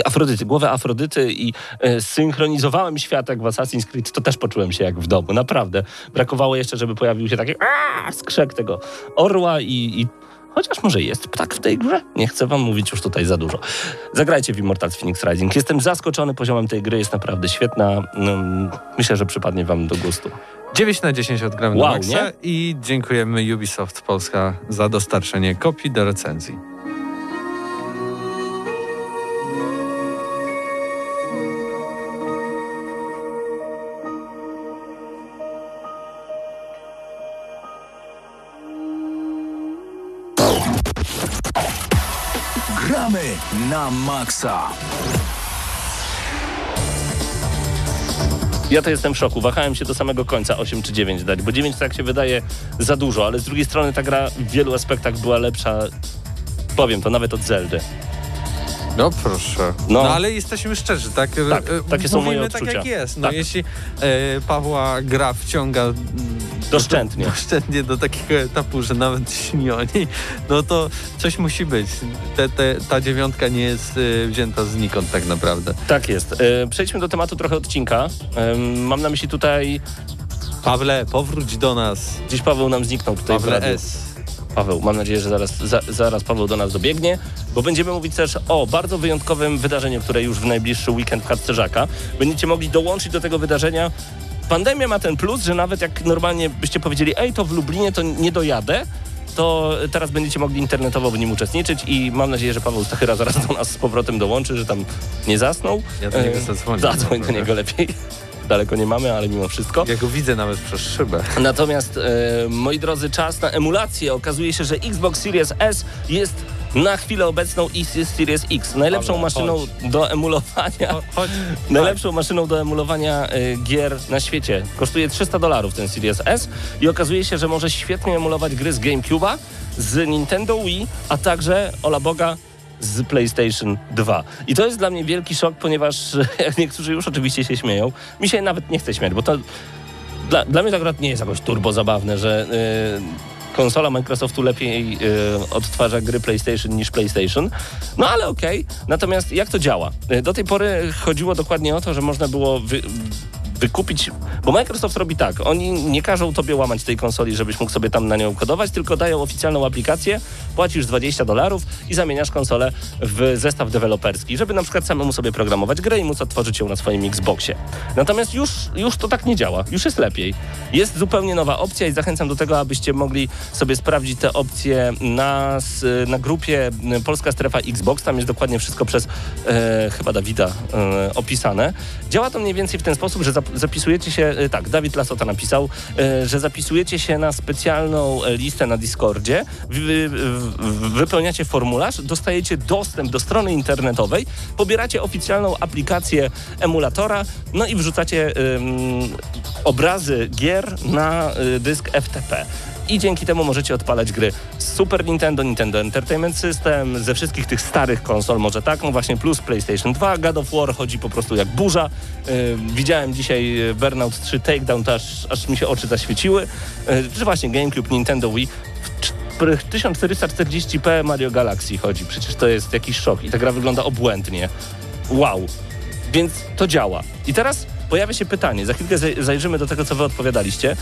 Afrodyty, głowę Afrodyty i e, synchronizowałem świat jak w Assassin's Creed, to też poczułem się jak w domu, naprawdę. Brakowało jeszcze, żeby pojawił się taki aaa, skrzek tego orła i, i Chociaż może jest ptak w tej grze? Nie chcę wam mówić już tutaj za dużo. Zagrajcie w Immortals Phoenix Rising. Jestem zaskoczony poziomem tej gry, jest naprawdę świetna. Mm, Myślę, że przypadnie wam do gustu. 9 na 10 odgramy Wow, i dziękujemy Ubisoft Polska za dostarczenie kopii do recenzji. Na maksa. Ja to jestem w szoku. Wahałem się do samego końca 8 czy 9 dać, bo 9 tak się wydaje za dużo, ale z drugiej strony ta gra w wielu aspektach była lepsza, powiem to, nawet od Zeldy. No proszę. No. No, ale jesteśmy szczerzy, tak? Tak, E, takie są Mówimy moje tak odczucia. jak jest. No Tak. jeśli e, Pawła gra wciąga mm, Doszczętnie. doszczętnie do takiego etapu, że nawet śni o niej, no to coś musi być. Te, te, ta dziewiątka nie jest e, wzięta znikąd tak naprawdę. Tak jest. E, Przejdźmy do tematu trochę odcinka. Em, Mam na myśli tutaj, Pawle, powróć do nas. dziś Paweł nam zniknął tutaj Pawle. S. Paweł, mam nadzieję, że zaraz, za, zaraz Paweł do nas dobiegnie, bo będziemy mówić też o bardzo wyjątkowym wydarzeniu, które już w najbliższy weekend w Hadcerzaka. Będziecie mogli dołączyć do tego wydarzenia. Pandemia ma ten plus, że nawet jak normalnie byście powiedzieli, ej, to w Lublinie to nie dojadę, to teraz będziecie mogli internetowo w nim uczestniczyć i mam nadzieję, że Paweł Stachyra zaraz do nas z powrotem dołączy, że tam nie zasnął. Ja do niego E, zadzwonię. Zadzwoń do niego lepiej. Daleko nie mamy, ale mimo wszystko. Ja go widzę nawet przez szybę. Natomiast, e, moi drodzy, czas na emulację. Okazuje się, że Xbox Series S jest na chwilę obecną Series X. Najlepszą Dobra, maszyną do emulowania. Chodź. Najlepszą maszyną do emulowania e, gier na świecie. Kosztuje 300 dolarów ten Series S i okazuje się, że może świetnie emulować gry z GameCube'a, z Nintendo Wii, a także, ola Boga, z PlayStation 2. I to jest dla mnie wielki szok, ponieważ jak niektórzy już oczywiście się śmieją, mi się nawet nie chce śmiać, bo to dla, dla mnie to akurat nie jest jakoś turbo zabawne, że y, konsola Microsoftu lepiej y, odtwarza gry PlayStation niż PlayStation. No ale okej. Natomiast jak to działa? Y, Do tej pory chodziło dokładnie o to, że można było wy, wykupić, bo Microsoft robi tak, oni nie każą tobie łamać tej konsoli, żebyś mógł sobie tam na nią kodować, tylko dają oficjalną aplikację, płacisz 20 dolarów i zamieniasz konsolę w zestaw deweloperski, żeby na przykład samemu sobie programować grę i móc odtworzyć ją na swoim Xboxie. Natomiast już, już to tak nie działa, już jest lepiej. Jest zupełnie nowa opcja i zachęcam do tego, abyście mogli sobie sprawdzić te opcje na, na grupie Polska Strefa Xbox, tam jest dokładnie wszystko przez e, chyba Dawida e, opisane. Działa to mniej więcej w ten sposób, że zap- zapisujecie się, e, tak, Dawid Lasota napisał, e, że zapisujecie się na specjalną e, listę na Discordzie, wy, wy, wypełniacie formularz, dostajecie dostęp do strony internetowej, pobieracie oficjalną aplikację emulatora, no i wrzucacie obrazy gier na y, dysk FTP. I dzięki temu możecie odpalać gry z Super Nintendo, Nintendo Entertainment System, ze wszystkich tych starych konsol, może tak, no właśnie plus PlayStation 2, God of War chodzi po prostu jak burza. Y, widziałem dzisiaj y, Burnout 3 Takedown, to aż, aż mi się oczy zaświeciły. Czy właśnie GameCube, Nintendo Wii. W cz- w 1440p Mario Galaxy chodzi, przecież to jest jakiś szok i ta gra wygląda obłędnie. Wow. Więc to działa. I teraz pojawia się pytanie, za chwilkę zaj- zajrzymy do tego, co wy odpowiadaliście.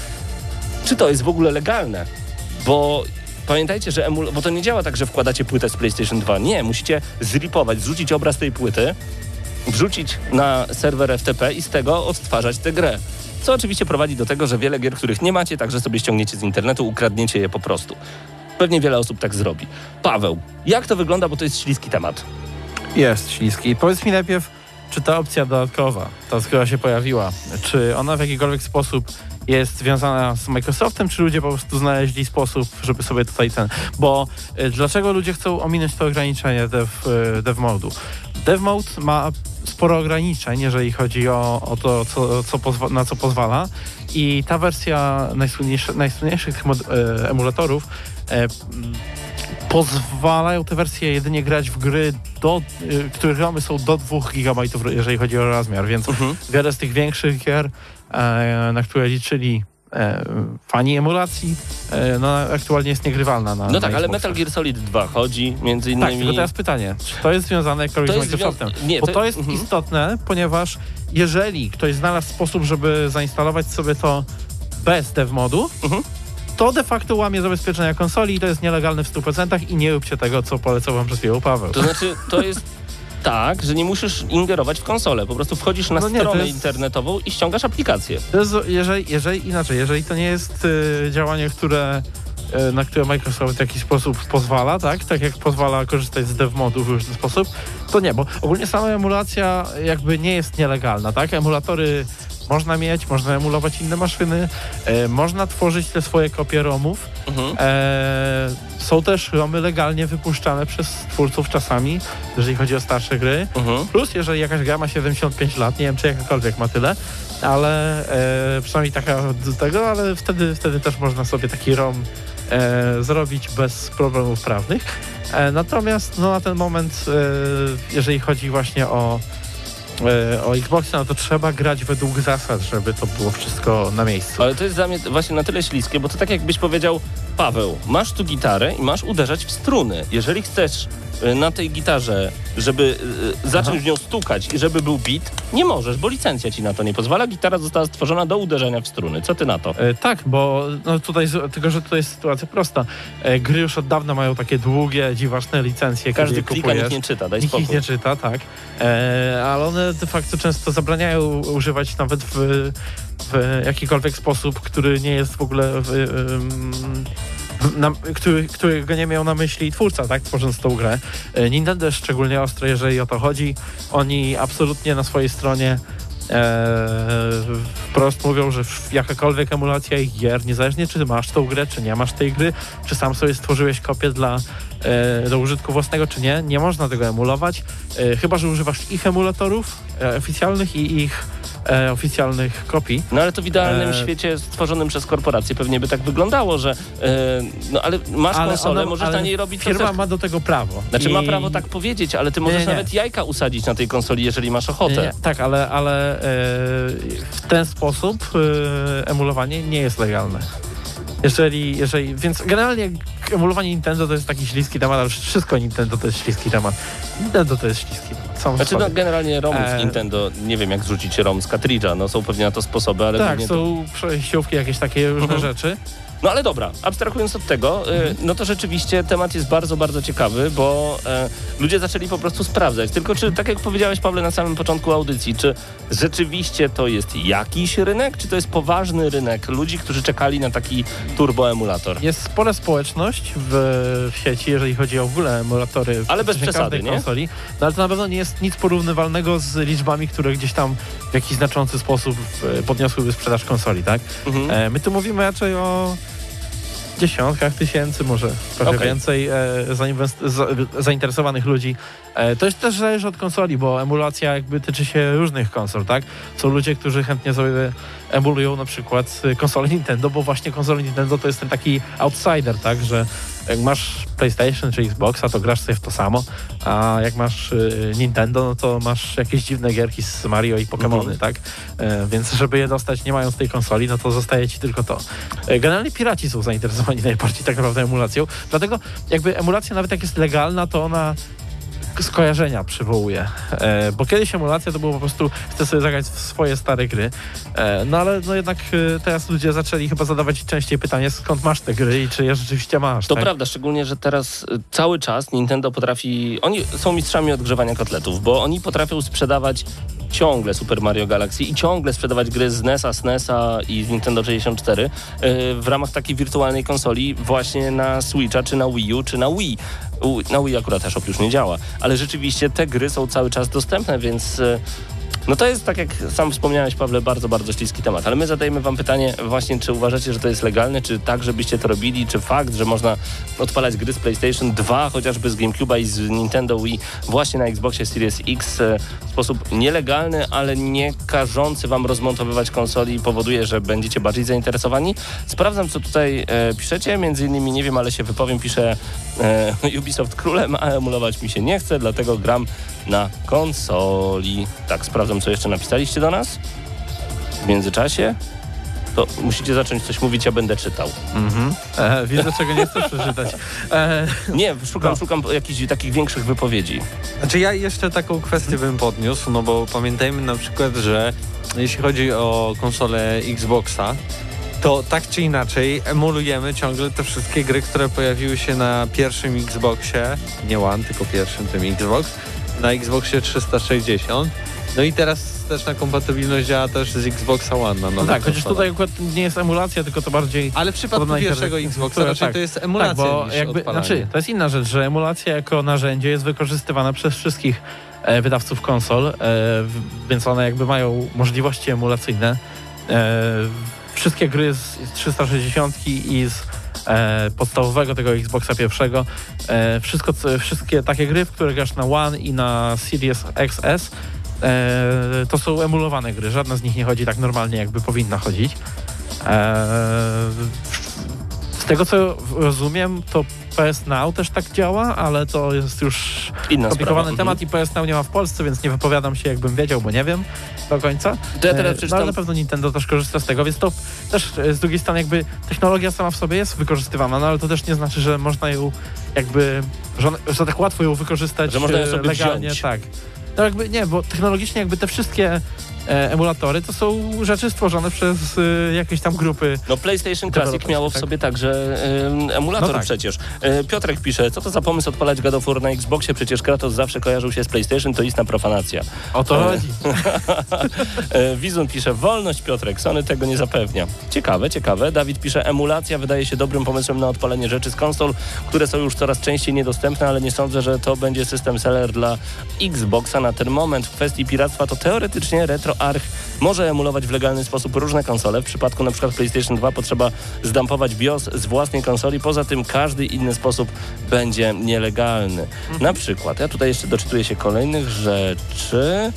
Czy to jest w ogóle legalne? Bo pamiętajcie, że emul... bo to nie działa tak, że wkładacie płytę z PlayStation 2. Nie, musicie zripować, zrzucić obraz tej płyty, wrzucić na serwer FTP i z tego odtwarzać tę grę. Co oczywiście prowadzi do tego, że wiele gier, których nie macie, także sobie ściągniecie z internetu, ukradniecie je po prostu. Pewnie wiele osób tak zrobi. Paweł, jak to wygląda, bo to jest śliski temat. Jest śliski. Powiedz mi najpierw, czy ta opcja dodatkowa, ta, która się pojawiła, czy ona w jakikolwiek sposób jest związana z Microsoftem, czy ludzie po prostu znaleźli sposób, żeby sobie tutaj ten... Bo y, dlaczego ludzie chcą ominąć to ograniczenie dev, y, dev modu? Dev mode ma sporo ograniczeń, jeżeli chodzi o, o to, co, co pozwa- na co pozwala i ta wersja najsłynniejszy, najsłynniejszych tych mod- e, emulatorów e, m, pozwalają te wersje jedynie grać w gry, do, y, których romy są do 2 GB, jeżeli chodzi o rozmiar, więc Mhm. wiele z tych większych gier, na które liczyli e, fani emulacji, e, no aktualnie jest niegrywalna na No tak, na ale. Metal Gear Solid 2 chodzi, między Tak, innymi... tylko teraz pytanie, czy to jest związane z Microsoftem? zwią- nie, Bo to- to jest mhm. istotne, ponieważ jeżeli ktoś znalazł sposób, żeby zainstalować sobie to bez dev modu, Mhm. to de facto łamie zabezpieczenia konsoli i to jest nielegalne w 100% i nie róbcie tego, co polecał wam przez chwilę Paweł. To znaczy, to jest... tak, że nie musisz ingerować w konsolę. Po prostu wchodzisz na No nie, stronę jest- internetową i ściągasz aplikację. To jest, jeżeli, jeżeli inaczej, jeżeli to nie jest y, działanie, które y, na które Microsoft w jakiś sposób pozwala, tak? Tak jak pozwala korzystać z dev modów w różny sposób, to nie, bo ogólnie sama emulacja jakby nie jest nielegalna, tak? Emulatory można mieć, można emulować inne maszyny, e, można tworzyć te swoje kopie ROMów. Mhm. E, są też ROMy legalnie wypuszczane przez twórców czasami, jeżeli chodzi o starsze gry. Mhm. Plus, jeżeli jakaś gra ma 75 lat, nie wiem czy jakakolwiek ma tyle, ale e, przynajmniej taka do tego, ale wtedy, wtedy też można sobie taki ROM e, zrobić bez problemów prawnych. E, natomiast no, na ten moment, e, jeżeli chodzi właśnie o, o Xboxa, no to trzeba grać według zasad, żeby to było wszystko na miejscu. Ale to jest dla mnie właśnie na tyle śliskie, bo to tak jakbyś powiedział, Paweł, masz tu gitarę i masz uderzać w struny. Jeżeli chcesz na tej gitarze, żeby y, zacząć w nią stukać i żeby był beat, nie możesz, bo licencja ci na to nie pozwala. Gitara została stworzona do uderzenia w struny. Co ty na to? E, tak, bo no tutaj, tylko że tutaj jest sytuacja prosta. E, gry już od dawna mają takie długie, dziwaczne licencje, Każdy klika, nikt nie czyta, daj Nikt spokój. nie czyta, tak. E, ale one de facto często zabraniają używać nawet w, w jakikolwiek sposób, który nie jest w ogóle. W, w- na, który, którego nie miał na myśli twórca, tak, tworząc tą grę. E, Nintendo jest szczególnie ostre, jeżeli o to chodzi. Oni absolutnie na swojej stronie e, wprost mówią, że jakakolwiek emulacja ich gier, niezależnie czy masz tą grę, czy nie masz tej gry, czy sam sobie stworzyłeś kopię dla, e, do użytku własnego, czy nie, nie można tego emulować, e, chyba, że używasz ich emulatorów e, oficjalnych i ich e, oficjalnych kopii. No ale to w idealnym E, świecie stworzonym przez korporacje pewnie by tak wyglądało, że e, no ale masz konsolę, ona- możesz ale na niej robić co Firma ma do tego prawo. Znaczy I- ma prawo tak powiedzieć, ale ty możesz nie, nie. nawet jajka usadzić na tej konsoli, jeżeli masz ochotę. Nie, nie, tak, ale, ale e, w ten sposób e, emulowanie nie jest legalne. Jeżeli, jeżeli, więc generalnie emulowanie Nintendo to jest taki śliski temat, ale wszystko Nintendo to jest śliski temat. Nintendo to jest śliski temat. Sam Znaczy no, generalnie ROMów E, Nintendo, nie wiem jak zrzucić ROM z kartridża, no są pewnie na to sposoby, ale tak, pewnie to... są przejściówki, jakieś takie różne Mhm. rzeczy. No ale dobra, abstrahując od tego, y, no to rzeczywiście temat jest bardzo, bardzo ciekawy, bo e, ludzie zaczęli po prostu sprawdzać. Tylko czy, tak jak powiedziałeś Pawle na samym początku audycji, czy rzeczywiście to jest jakiś rynek, czy to jest poważny rynek ludzi, którzy czekali na taki turboemulator? Jest spora społeczność w, w sieci, jeżeli chodzi o w ogóle emulatory w Ale bez przesady, nie? konsoli. No ale to na pewno nie jest nic porównywalnego z liczbami, które gdzieś tam w jakiś znaczący sposób e, podniosłyby sprzedaż konsoli, tak? Mhm. E, my tu mówimy raczej o dziesiątkach tysięcy, może trochę Okej. więcej e, zainteresowanych ludzi. E, to jest też zależy od konsoli, bo emulacja jakby tyczy się różnych konsol, tak? Są ludzie, którzy chętnie sobie emulują na przykład konsole Nintendo, bo właśnie konsole Nintendo to jest ten taki outsider, tak? Że jak masz PlayStation czy Xboxa, to grasz sobie w to samo, a jak masz y, Nintendo, no to masz jakieś dziwne gierki z Mario i Pokémony, Mhm. tak? E, więc żeby je dostać nie mając tej konsoli, no to zostaje ci tylko to. E, generalnie piraci są zainteresowani najbardziej tak naprawdę emulacją, dlatego jakby emulacja nawet jak jest legalna, to ona skojarzenia przywołuje. E, bo kiedyś emulacja to było po prostu chcę sobie zagrać w swoje stare gry. E, no ale no jednak e, teraz ludzie zaczęli chyba zadawać częściej pytanie, skąd masz te gry i czy je rzeczywiście masz. To tak? prawda, szczególnie, że teraz y, cały czas Nintendo potrafi. Oni są mistrzami odgrzewania kotletów, bo oni potrafią sprzedawać ciągle Super Mario Galaxy i ciągle sprzedawać gry z NES-a, SNES-a i z Nintendo 64 y, w ramach takiej wirtualnej konsoli właśnie na Switcha, czy na Wii U, czy na Wii. Na Wii akurat też już nie działa, ale rzeczywiście te gry są cały czas dostępne, więc y, no to jest, tak jak sam wspomniałeś, Pawle, bardzo, bardzo śliski temat. Ale my zadajemy wam pytanie właśnie, czy uważacie, że to jest legalne, czy tak, żebyście to robili, czy fakt, że można odpalać gry z PlayStation 2, chociażby z GameCube'a i z Nintendo Wii właśnie na Xboxie Series X e, w sposób nielegalny, ale nie każący wam rozmontowywać konsoli powoduje, że będziecie bardziej zainteresowani. Sprawdzam, co tutaj e, piszecie. Między innymi, nie wiem, ale się wypowiem, pisze e, Ubisoft królem, a emulować mi się nie chce, dlatego gram na konsoli. Tak, sprawdzam, co jeszcze napisaliście do nas w międzyczasie. To musicie zacząć coś mówić, ja będę czytał. Mhm. E, widzę, czego nie chcesz przeczytać. E, Nie, szukam, No. szukam jakichś takich większych wypowiedzi. Znaczy ja jeszcze taką kwestię bym podniósł, no bo pamiętajmy na przykład, że jeśli chodzi o konsolę Xboxa, to tak czy inaczej emulujemy ciągle te wszystkie gry, które pojawiły się na pierwszym Xboxie, nie One, tylko pierwszym tym Xbox, na Xboxie 360. No i teraz wsteczna kompatybilność działa też z Xboxa One na No nowych tak, chociaż tutaj akurat nie jest emulacja, tylko to bardziej... Ale w przypadku pierwszego Xboxa raczej tak. to jest emulacja tak, bo jakby, znaczy, to jest inna rzecz, że emulacja jako narzędzie jest wykorzystywana przez wszystkich e, wydawców konsol, e, więc one jakby mają możliwości emulacyjne. E, wszystkie gry z, z 360 i z e, podstawowego tego Xboxa pierwszego, e, wszystko, wszystkie takie gry, w które grasz na One i na Series XS, e, to są emulowane gry. Żadna z nich nie chodzi tak normalnie, jakby powinna chodzić. Z tego co rozumiem, to PS Now też tak działa, ale to jest już Inna skomplikowany sprawa. temat i PS Now nie ma w Polsce, więc nie wypowiadam się jakbym wiedział, bo nie wiem do końca. Mhm. To ja teraz E, no, ale przeczytam na pewno Nintendo też korzysta z tego, więc to też e, z drugiej strony jakby technologia sama w sobie jest wykorzystywana, no ale to też nie znaczy, że można ją jakby, że, że tak łatwo ją wykorzystać Że można ją e, sobie legalnie. wziąć. Tak. No jakby nie, bo technologicznie jakby te wszystkie emulatory to są rzeczy stworzone przez e, jakieś tam grupy. No PlayStation Classic miało w tak? sobie także emulator No tak. przecież. Y, Piotrek pisze, co to za pomysł odpalać God of War na Xboxie? Przecież Kratos zawsze kojarzył się z PlayStation, to istna profanacja. O to E, chodzi. E, Wizun pisze, wolność Piotrek, Sony tego nie zapewnia. Ciekawe, ciekawe. Dawid pisze, emulacja wydaje się dobrym pomysłem na odpalenie rzeczy z konsol, które są już coraz częściej niedostępne, ale nie sądzę, że to będzie system seller dla Xboxa na ten moment. W kwestii piractwa to teoretycznie RetroArch może emulować w legalny sposób różne konsole. W przypadku na przykład PlayStation 2 potrzeba zdampować BIOS z własnej konsoli. Poza tym każdy inny sposób będzie nielegalny. Na przykład, ja tutaj jeszcze doczytuję się kolejnych rzeczy.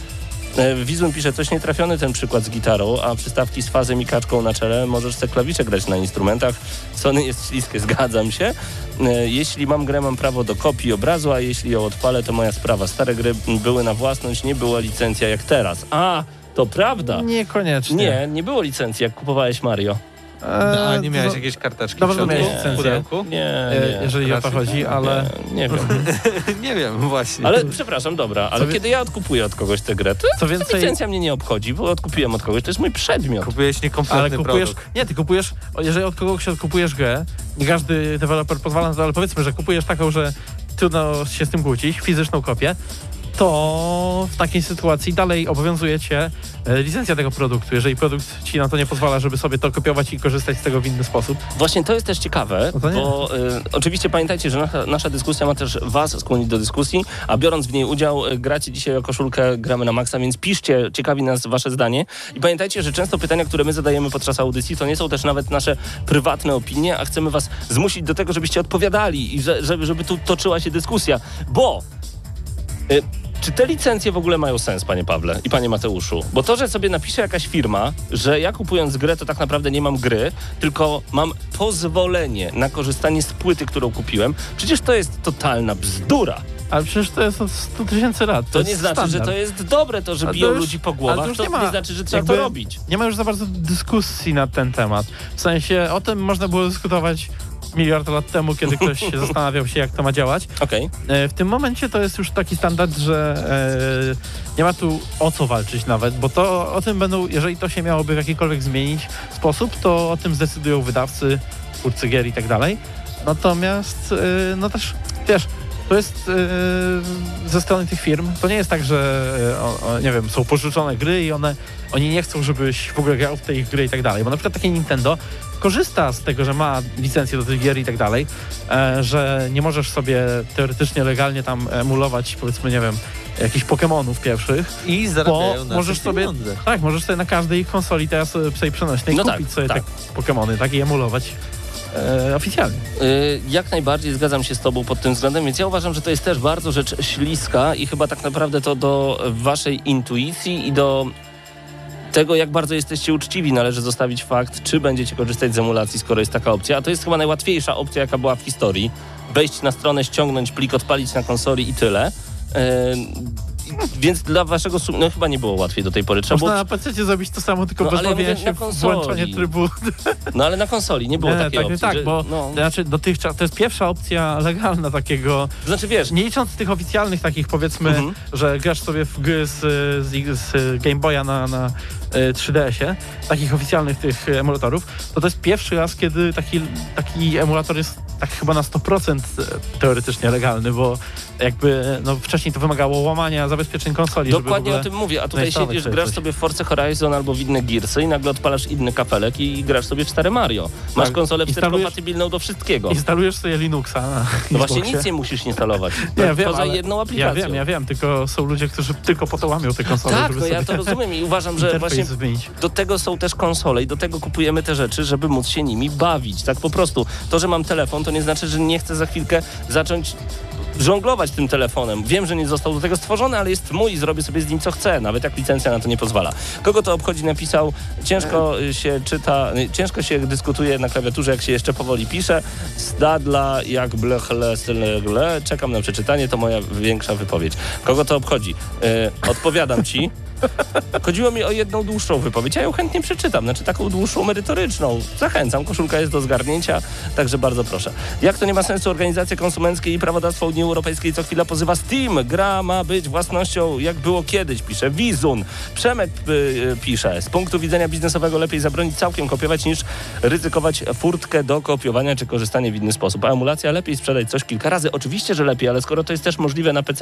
E, Wizun pisze, coś nietrafiony ten przykład z gitarą, a przystawki z fazem i kaczką na czele, możesz te klawisze grać na instrumentach. Sony jest śliskie, zgadzam się. E, Jeśli mam grę, mam prawo do kopii obrazu, a jeśli ją odpalę, to moja sprawa. Stare gry były na własność, nie była licencja jak teraz. A, to prawda. Niekoniecznie. Nie, nie było licencji, jak kupowałeś Mario. E, A nie miałeś jakiejś karteczki Na w środku, miałeś w pudełku? Nie, e, nie. jeżeli o to chodzi, ale... Nie, nie wiem. nie wiem, właśnie. Ale przepraszam, dobra, ale wie- kiedy ja odkupuję od kogoś tę grę, to Co więcej, licencja mnie nie obchodzi, bo odkupiłem od kogoś, to jest mój przedmiot. Kupiłeś niekompletny ale kupujesz... produkt. Nie, ty kupujesz... Jeżeli od kogoś odkupujesz grę, nie każdy deweloper pozwala na to, ale powiedzmy, że kupujesz taką, że trudno się z tym kłócić, fizyczną kopię, to w takiej sytuacji dalej obowiązuje cię e, licencja tego produktu. Jeżeli produkt ci na to nie pozwala, żeby sobie to kopiować i korzystać z tego w inny sposób, Właśnie to jest też ciekawe, No bo y, oczywiście pamiętajcie, że nasza, nasza dyskusja ma też was skłonić do dyskusji, a biorąc w niej udział, y, gracie dzisiaj o koszulkę Gramy na Maxa, więc piszcie, ciekawi nas wasze zdanie. I pamiętajcie, że często pytania, które my zadajemy podczas audycji, to nie są też nawet nasze prywatne opinie, a chcemy was zmusić do tego, żebyście odpowiadali i że, żeby, żeby tu toczyła się dyskusja, bo... Y, czy te licencje w ogóle mają sens, panie Pawle i panie Mateuszu? Bo to, że sobie napisze jakaś firma, że ja kupując grę, to tak naprawdę nie mam gry, tylko mam pozwolenie na korzystanie z płyty, którą kupiłem, przecież to jest totalna bzdura. Ale przecież to jest od 100 tysięcy lat. To, jest nie znaczy, standard. że to jest dobre, to, że Ale to biją już- ludzi po głowach, to to, już nie, nie ma znaczy, że trzeba to robić. Nie ma już za bardzo dyskusji na ten temat. W sensie o tym można było dyskutować miliard lat temu, kiedy ktoś się zastanawiał się, jak to ma działać. Okej. E, W tym momencie to jest już taki standard, że e, nie ma tu o co walczyć nawet, bo to o tym będą, jeżeli to się miałoby w jakikolwiek zmienić sposób, to o tym zdecydują wydawcy, twórcy gier i tak dalej. Natomiast, e, no też, wiesz, to jest e, ze strony tych firm, to nie jest tak, że o, o, nie wiem, są pożyczone gry i one, oni nie chcą, żebyś w ogóle grał w te ich gry i tak dalej, bo na przykład takie Nintendo korzysta z tego, że ma licencję do tych gier i tak dalej, e, że nie możesz sobie teoretycznie legalnie tam emulować, powiedzmy, nie wiem, jakichś Pokémonów pierwszych, I bo zarabiają na możesz sobie, pieniądze. tak, możesz sobie na każdej konsoli teraz sobie przenośnej No tak, kupić sobie tak. te Pokémony, tak, i emulować e, oficjalnie. Y, Jak najbardziej zgadzam się z Tobą pod tym względem, więc ja uważam, że to jest też bardzo rzecz śliska i chyba tak naprawdę to do Waszej intuicji i do tego, jak bardzo jesteście uczciwi, należy zostawić fakt, czy będziecie korzystać z emulacji, skoro jest taka opcja. A to jest chyba najłatwiejsza opcja, jaka była w historii. Wejść na stronę, ściągnąć plik, odpalić na konsoli i tyle. Więc dla waszego sum... no chyba nie było łatwiej do tej pory. Trzeba Można było... na PC zrobić to samo, tylko No, bez ja się w włączanie trybu. No ale na konsoli nie było Nie, takiej tak, opcji. tak, że... bo no. to znaczy dotychczas, to jest pierwsza opcja legalna takiego, Znaczy wiesz, nie licząc tych oficjalnych takich powiedzmy, Mhm. że grasz sobie w gry z, z, z Game Boya na, na 3DS-ie, takich oficjalnych tych emulatorów, to to jest pierwszy raz, kiedy taki, taki emulator jest tak chyba na 100% teoretycznie legalny, bo jakby no, wcześniej to wymagało łamania zabezpieczeń konsoli, Dokładnie o tym mówię, a tutaj siedzisz, grasz coś. sobie w Forza Horizon albo w inne Gearsy i nagle odpalasz inny kapelek i grasz sobie w stare Mario. Masz Tak. konsolę kompatybilną do wszystkiego. Instalujesz sobie Linuxa na No właśnie nic nie musisz instalować. Nie, ja wiem, poza jedną Ja aplikacją. wiem, ja wiem, tylko są ludzie, którzy tylko po to łamią te konsole, Tak, no ja to rozumiem i uważam, że interfejs właśnie do tego są też konsole i do tego kupujemy te rzeczy, żeby móc się nimi bawić. Tak po prostu. To, że mam telefon, to nie znaczy, że nie chcę za chwilkę zacząć żonglować tym telefonem. Wiem, że nie został do tego stworzony, ale jest mój i zrobię sobie z nim co chcę, nawet jak licencja na to nie pozwala. Kogo to obchodzi napisał, ciężko y, się czyta, ciężko się dyskutuje na klawiaturze, jak się jeszcze powoli pisze. Stadla jak blechle, gle. Czekam na przeczytanie, to moja większa wypowiedź. Kogo to obchodzi? Y, odpowiadam ci. Chodziło mi o jedną dłuższą wypowiedź, ja ją chętnie przeczytam, znaczy taką dłuższą, merytoryczną. Zachęcam, koszulka jest do zgarnięcia, także bardzo proszę. Jak to nie ma sensu, organizacje konsumenckie i prawodawstwo Unii Europejskiej co chwila pozywa Steam. Gra ma być własnością, jak było kiedyś, pisze Wizun. Przemek y, y, pisze, z punktu widzenia biznesowego lepiej zabronić całkiem kopiować niż ryzykować furtkę do kopiowania czy korzystanie w inny sposób. A emulacja lepiej sprzedać coś kilka razy. Oczywiście, że lepiej, ale skoro to jest też możliwe na PC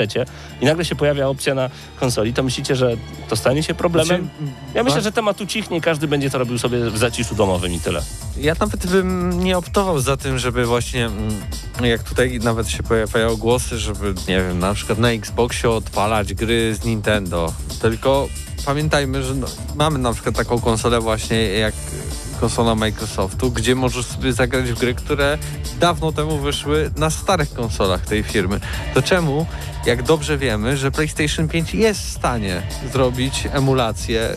i nagle się pojawia opcja na konsoli, to myślicie, że to stanie się problemem? Znaczy, Ja myślę, że temat ucichnie i każdy będzie to robił sobie w zaciszu domowym i tyle. Ja nawet bym nie optował za tym, żeby właśnie, mm, jak tutaj nawet się pojawiają głosy, żeby, nie wiem, na przykład na Xboxie odpalać gry z Nintendo. Tylko pamiętajmy, że no, mamy na przykład taką konsolę właśnie jak konsola Microsoftu, gdzie możesz sobie zagrać w gry, które dawno temu wyszły na starych konsolach tej firmy. To czemu, jak dobrze wiemy, że PlayStation 5 jest w stanie zrobić emulację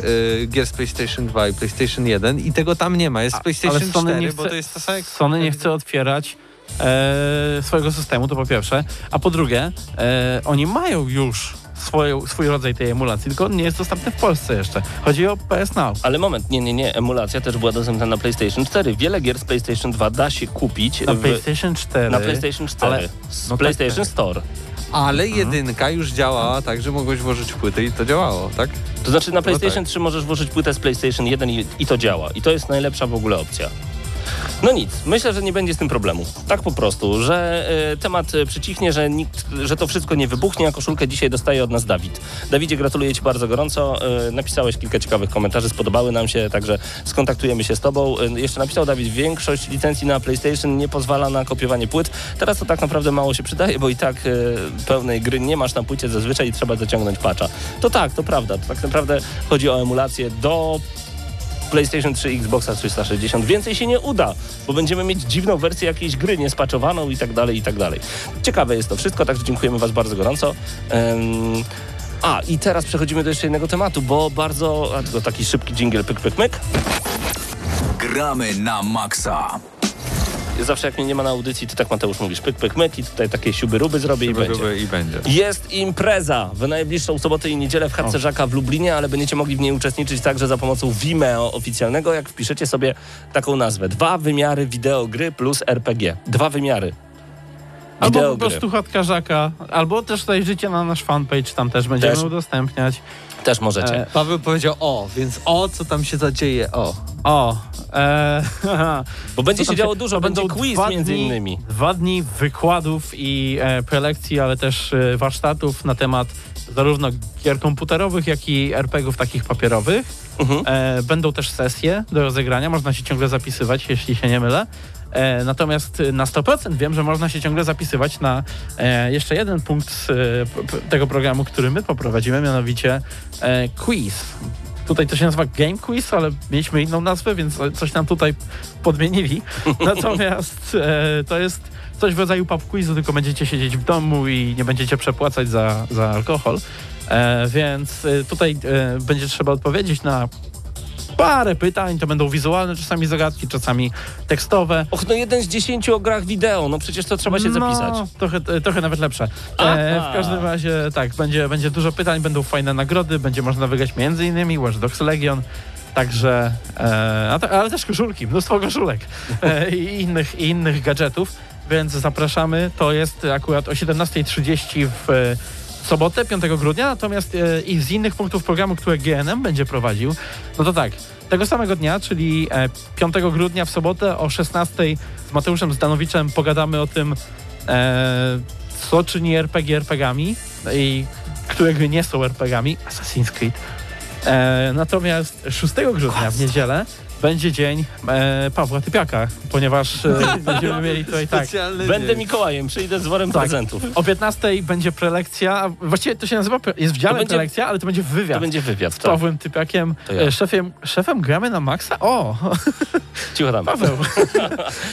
y, gier z PlayStation 2 i PlayStation 1 i tego tam nie ma. Jest z PlayStation 4, bo to jest to samo Sony nie chce otwierać e, swojego systemu, to po pierwsze. A po drugie, e, oni mają już swoją, swój rodzaj tej emulacji, tylko on nie jest dostępny w Polsce jeszcze. Chodzi o PS Now. Ale moment, nie, nie, nie, emulacja też była dostępna na PlayStation 4. Wiele gier z PlayStation 2 da się kupić Na w, PlayStation 4. na PlayStation 4 ale- z no tak, PlayStation tak. Store. Ale jedynka już działała tak, że mogłeś włożyć płytę i to działało, tak? To znaczy na PlayStation tak. 3 możesz włożyć płytę z PlayStation 1 i, i to działa. I to jest najlepsza w ogóle opcja. No nic, myślę, że nie będzie z tym problemu. Tak po prostu, że e, temat e, przycichnie, że, nikt, że to wszystko nie wybuchnie, a koszulkę dzisiaj dostaje od nas Dawid. Dawidzie, gratuluję Ci bardzo gorąco. E, napisałeś kilka ciekawych komentarzy, spodobały nam się, także skontaktujemy się z Tobą. E, jeszcze napisał Dawid, większość licencji na PlayStation nie pozwala na kopiowanie płyt. Teraz to tak naprawdę mało się przydaje, bo i tak pełnej gry nie masz na płycie zazwyczaj i trzeba zaciągnąć patcha. To tak, to prawda. To tak naprawdę chodzi o emulację do PlayStation 3 Xboxa 360. Więcej się nie uda, bo będziemy mieć dziwną wersję jakiejś gry niespaczowaną i tak dalej, i tak dalej. Ciekawe jest to wszystko, także dziękujemy Was bardzo gorąco. Em, a, i teraz przechodzimy do jeszcze jednego tematu, bo bardzo... A, tylko taki szybki dżingiel, pyk, pyk, myk. Gramy na maksa. Zawsze jak mnie nie ma na audycji, to tak Mateusz mówisz, pyk, pyk, myk i tutaj takie siuby ruby zrobię i będzie. I będzie. Jest impreza w najbliższą sobotę i niedzielę w Chatce Żaka w Lublinie, ale będziecie mogli w niej uczestniczyć także za pomocą Vimeo oficjalnego, jak wpiszecie sobie taką nazwę. Dwa wymiary wideogry plus RPG. Dwa wymiary. Albo po prostu chatka Żaka, albo też zajrzycie na nasz fanpage, tam też będziemy Też. udostępniać. Też możecie. E, Paweł powiedział o, więc o, co tam się zadzieje, o. O, e, Bo będzie się działo dużo, to będzie będą quiz dwa między dni- innymi. Dwa dni wykładów i e, prelekcji, ale też e, warsztatów na temat zarówno gier komputerowych, jak i RPGów takich papierowych. Mhm. E, będą też sesje do rozegrania, można się ciągle zapisywać, jeśli się nie mylę. E, natomiast na 100% wiem, że można się ciągle zapisywać na e, jeszcze jeden punkt z, e, tego programu, który my poprowadzimy, mianowicie quiz. Tutaj to się nazywa Game Quiz, ale mieliśmy inną nazwę, więc coś nam tutaj podmienili. Natomiast to jest coś w rodzaju pub quizu, tylko będziecie siedzieć w domu i nie będziecie przepłacać za, za alkohol. E, więc tutaj e, będzie trzeba odpowiedzieć na parę pytań. To będą wizualne czasami zagadki, czasami tekstowe. Och, no jeden z dziesięciu o grach wideo, no przecież to trzeba się zapisać. No, trochę, e, trochę nawet lepsze. E, w każdym razie tak, będzie, będzie dużo pytań, będą fajne nagrody, będzie można wygrać między innymi Watch Dogs Legion. Także, e, ta, ale też koszulki, mnóstwo koszulek e, i, innych, i innych gadżetów, więc zapraszamy. To jest akurat o 17.30 w sobotę, 5 grudnia, natomiast e, i z innych punktów programu, które GNM będzie prowadził, no to tak, tego samego dnia, czyli e, 5 grudnia w sobotę o 16 z Mateuszem Zdanowiczem pogadamy o tym, e, co czyni RPG RPGami i które gry nie są RPGami, Assassin's Creed. E, natomiast 6 grudnia w niedzielę będzie dzień e, Pawła Typiaka, ponieważ e, będziemy mieli tutaj tak. Specjalny Będę dzień. Mikołajem, przyjdę z worem Tak. prezentów. O 15 będzie prelekcja, właściwie to się nazywa, jest w dziale będzie- prelekcja, ale to będzie wywiad. To będzie wywiad, z tak. Pawłem Typiakiem, ja. e, szefem, szefem gramy na Maxa? O, Cicho tam. Paweł.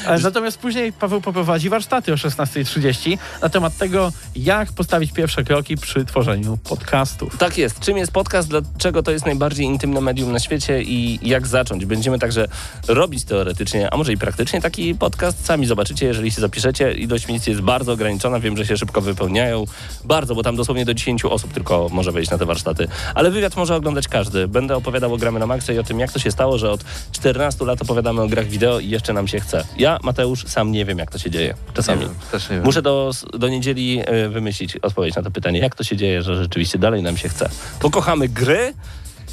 E, Natomiast później Paweł poprowadzi warsztaty o 16.30 na temat tego, jak postawić pierwsze kroki przy tworzeniu podcastów. Tak jest. Czym jest podcast? Dlaczego to jest najbardziej intymne medium na świecie i jak zacząć? Będziemy także robić teoretycznie, a może i praktycznie taki podcast. Sami zobaczycie, jeżeli się zapiszecie. Ilość miejsc jest bardzo ograniczona. Wiem, że się szybko wypełniają. Bardzo, bo tam dosłownie do 10 osób tylko może wejść na te warsztaty. Ale wywiad może oglądać każdy. Będę opowiadał o gramy na maksa i o tym, jak to się stało, że od 14 lat opowiadamy o grach wideo i jeszcze nam się chce. Ja, Mateusz, sam nie wiem, jak to się dzieje. Czasami. Wiem. Muszę do, do niedzieli e, wymyślić odpowiedź na to pytanie, jak to się dzieje, że rzeczywiście dalej nam się chce. Bo kochamy gry,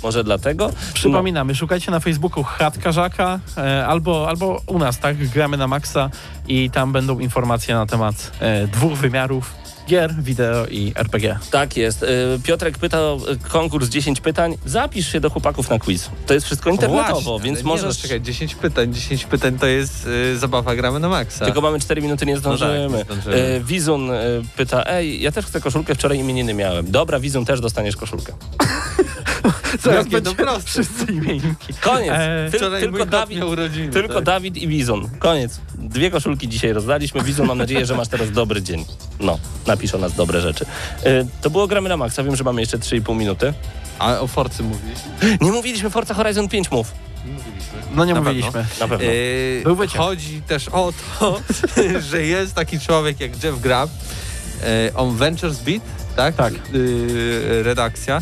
może dlatego. Przypominamy, szukajcie na Facebooku Chatka Żaka e, albo, albo u nas, tak? Gramy na Maxa i tam będą informacje na temat e, dwóch wymiarów gier, wideo i RPG. No, tak jest. E, Piotrek pyta o e, konkurs 10 pytań. Zapisz się do chłopaków na quiz. To jest wszystko internetowo, Właśnie, więc ale nie, możesz... No, czekaj, 10 pytań, 10 pytań to jest y, zabawa, gramy na maksa. Tylko mamy 4 minuty, nie zdążymy. No tak, nie zdążymy. E, Wizun pyta, ej, ja też chcę koszulkę, wczoraj imieniny miałem. Dobra, Wizun, też dostaniesz koszulkę. Zaraz Jakie to będzie proste. wszyscy imienniki. Koniec. E, Tyl- tylko Dawid, miał urodziny. Tylko tak. Dawid i Wizon. Koniec. Dwie koszulki dzisiaj rozdaliśmy. Wizon, mam nadzieję, że masz teraz dobry dzień. No, napisz o nas dobre rzeczy. Y, to było Gramy na Maxa. Wiem, że mamy jeszcze 3,5 minuty. A o Forcy mówisz? Nie mówiliśmy Forza Horizon 5 mów. Mówiliśmy. No nie Na mówiliśmy. Na pewno. Yy, Był wyciek. chodzi też o to, że jest taki człowiek jak Jeff yy, on Ventures Beat, tak? Tak. Yy, redakcja.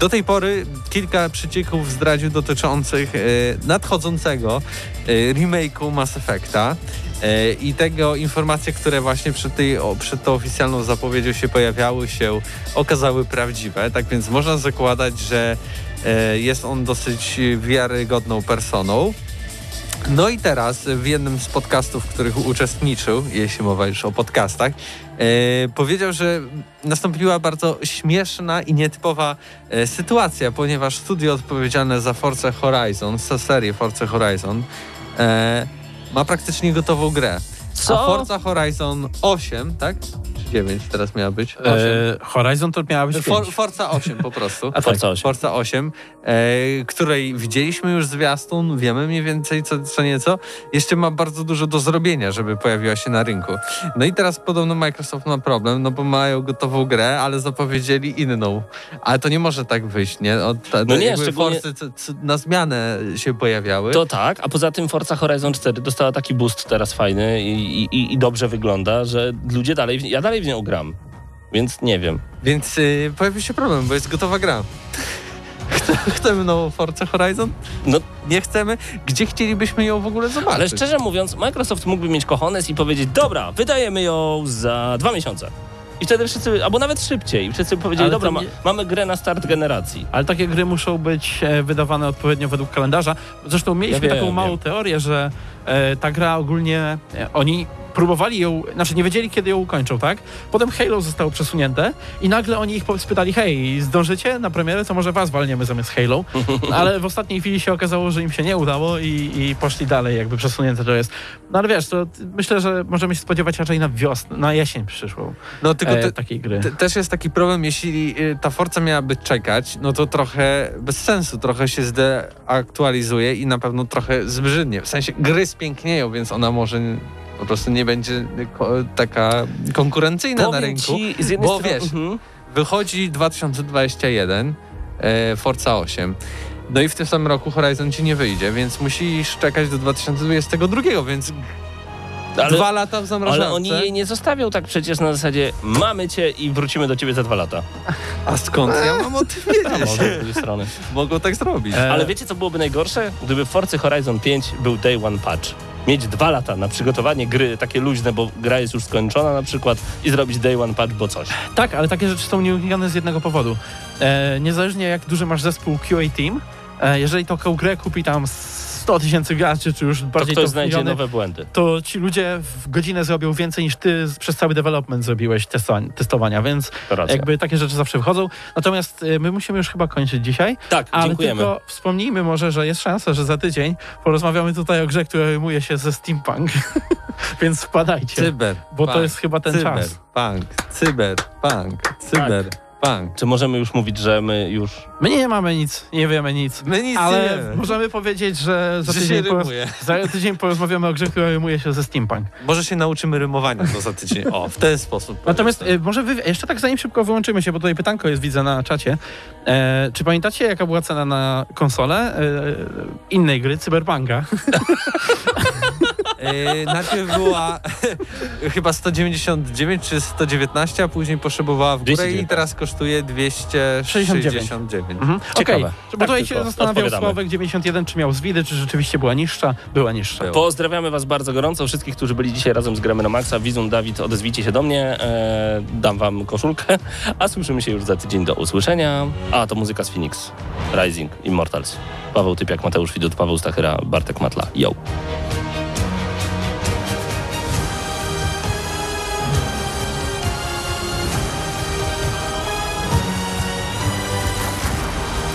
Do tej pory kilka przecieków zdradził dotyczących yy, nadchodzącego yy, remake'u Mass Effecta. yy, I tego informacje, które właśnie przed, tej, przed tą oficjalną zapowiedzią się pojawiały, się okazały prawdziwe. Tak więc można zakładać, że e, jest on dosyć wiarygodną personą. No i teraz w jednym z podcastów, w których uczestniczył, jeśli mowa już o podcastach, e, powiedział, że nastąpiła bardzo śmieszna i nietypowa e, sytuacja, ponieważ studio odpowiedzialne za Forza Horizon, za serię Forza Horizon, e, ma praktycznie gotową grę. Co? A Forza Horizon 8, tak? Czy 9 teraz miała być? 8. E, Horizon to miała być For, pięć. Forza 8 po prostu. A Forza 8. Forza 8, e, której widzieliśmy już zwiastun, wiemy mniej więcej co, co nieco. Jeszcze ma bardzo dużo do zrobienia, żeby pojawiła się na rynku. No i teraz podobno Microsoft ma problem, no bo mają gotową grę, ale zapowiedzieli inną. Ale to nie może tak wyjść, nie? Od, No nie, jakby szczególnie- Forcy co, co na zmianę się pojawiały. To tak, a poza tym Forza Horizon 4 dostała taki boost teraz fajny i, i, i dobrze wygląda, że ludzie dalej, ja dalej w nią gram. Więc nie wiem. Więc y, pojawił się problem, bo jest gotowa gra. Chce- Chcemy nową Forza Horizon? No, Nie chcemy? Gdzie chcielibyśmy ją w ogóle zobaczyć? ale szczerze mówiąc, Microsoft mógłby mieć kochones i powiedzieć, dobra, wydajemy ją za dwa miesiące. I wtedy wszyscy, albo nawet szybciej, i wszyscy by powiedzieli, Ale dobra, ma, nie- mamy grę na start generacji. Ale takie gry muszą być e, wydawane odpowiednio według kalendarza. Zresztą mieliśmy Ja wiem, taką małą wiem. teorię, że e, ta gra ogólnie, e, oni próbowali ją, znaczy nie wiedzieli kiedy ją ukończą, tak? Potem Halo zostało przesunięte i nagle oni ich spytali, hej, zdążycie na premierę, to może was walniemy zamiast Halo. Ale w ostatniej chwili się okazało, że im się nie udało i, i poszli dalej, jakby przesunięte to jest. No ale wiesz, to myślę, że możemy się spodziewać raczej na wiosnę, na jesień przyszłą No tylko e, te, takiej gry. te, też jest taki problem, jeśli y, ta Forza miałaby czekać, no to trochę bez sensu, trochę się zdeaktualizuje i na pewno trochę zbrzydnie. W sensie gry spięknieją, więc ona może po prostu nie będzie taka konkurencyjna na Powiem rynku. ci, bo strony, wiesz, mhm. Wychodzi 2021 e, Forza 8. No i w tym samym roku Horizon ci nie wyjdzie, więc musisz czekać do 2022, więc ale, dwa lata w zamrażarce. ale oni jej nie zostawią tak przecież na zasadzie mamy cię i wrócimy do ciebie za dwa lata. A skąd ja mam o tym wiedzieć? z strony. Mogą tak zrobić. E, Ale wiecie co byłoby najgorsze? Gdyby w Forcy Horizon 5 był Day One Patch. Mieć dwa lata na przygotowanie gry takie luźne, bo gra jest już skończona na przykład i zrobić day one patch, bo coś. Tak, ale takie rzeczy są nieuniknione z jednego powodu. E, niezależnie jak duży masz zespół QA Team, e, jeżeli taką grę kupi tam 100 tysięcy graczy, czy już To bardziej ktoś to znajdzie miliony, nowe błędy. to ci ludzie w godzinę zrobią więcej niż ty przez cały development zrobiłeś testowania, więc jakby takie rzeczy zawsze wchodzą. Natomiast e, my musimy już chyba kończyć dzisiaj, Tak, ale dziękujemy. tylko wspomnijmy może, że jest szansa, że za tydzień porozmawiamy tutaj o grze, która rymuje się ze steampunk, więc wpadajcie, Cyber. bo to jest chyba ten cyber, czas. Punk, cyberpunk, cyberpunk. Czy możemy już mówić, że my już... My nie mamy nic, nie wiemy nic. My nic Ale nie wiemy. możemy powiedzieć, że za Że tydzień, się poroz- rymuje. za tydzień porozmawiamy o grze, która rymuje się ze steampunk. Może się nauczymy rymowania to za tydzień. O, w ten sposób. Natomiast powiedzmy. e, może wy, jeszcze tak zanim szybko wyłączymy się, bo tutaj pytanko jest, widzę na czacie. E, czy pamiętacie, jaka była cena na konsolę e, innej gry, Cyberpunka? Yy, najpierw była chyba 199 czy 119, a później poszybowała w górę 219. i teraz kosztuje 269. Mhm. Ciekawe. Okej, bo Tak tutaj się zastanawiał. Sławek 91, czy miał zwidy, czy rzeczywiście była niższa. Była niższa. Było. Pozdrawiamy Was bardzo gorąco, wszystkich, którzy byli dzisiaj razem z Gramy na Maxa. Wizun, Dawid, odezwijcie się do mnie, e, dam Wam koszulkę, a słyszymy się już za tydzień do usłyszenia. A, to muzyka z Phoenix, Rising, Immortals. Paweł Typiak, Mateusz Widut, Paweł Stachyra, Bartek Matla. Yo!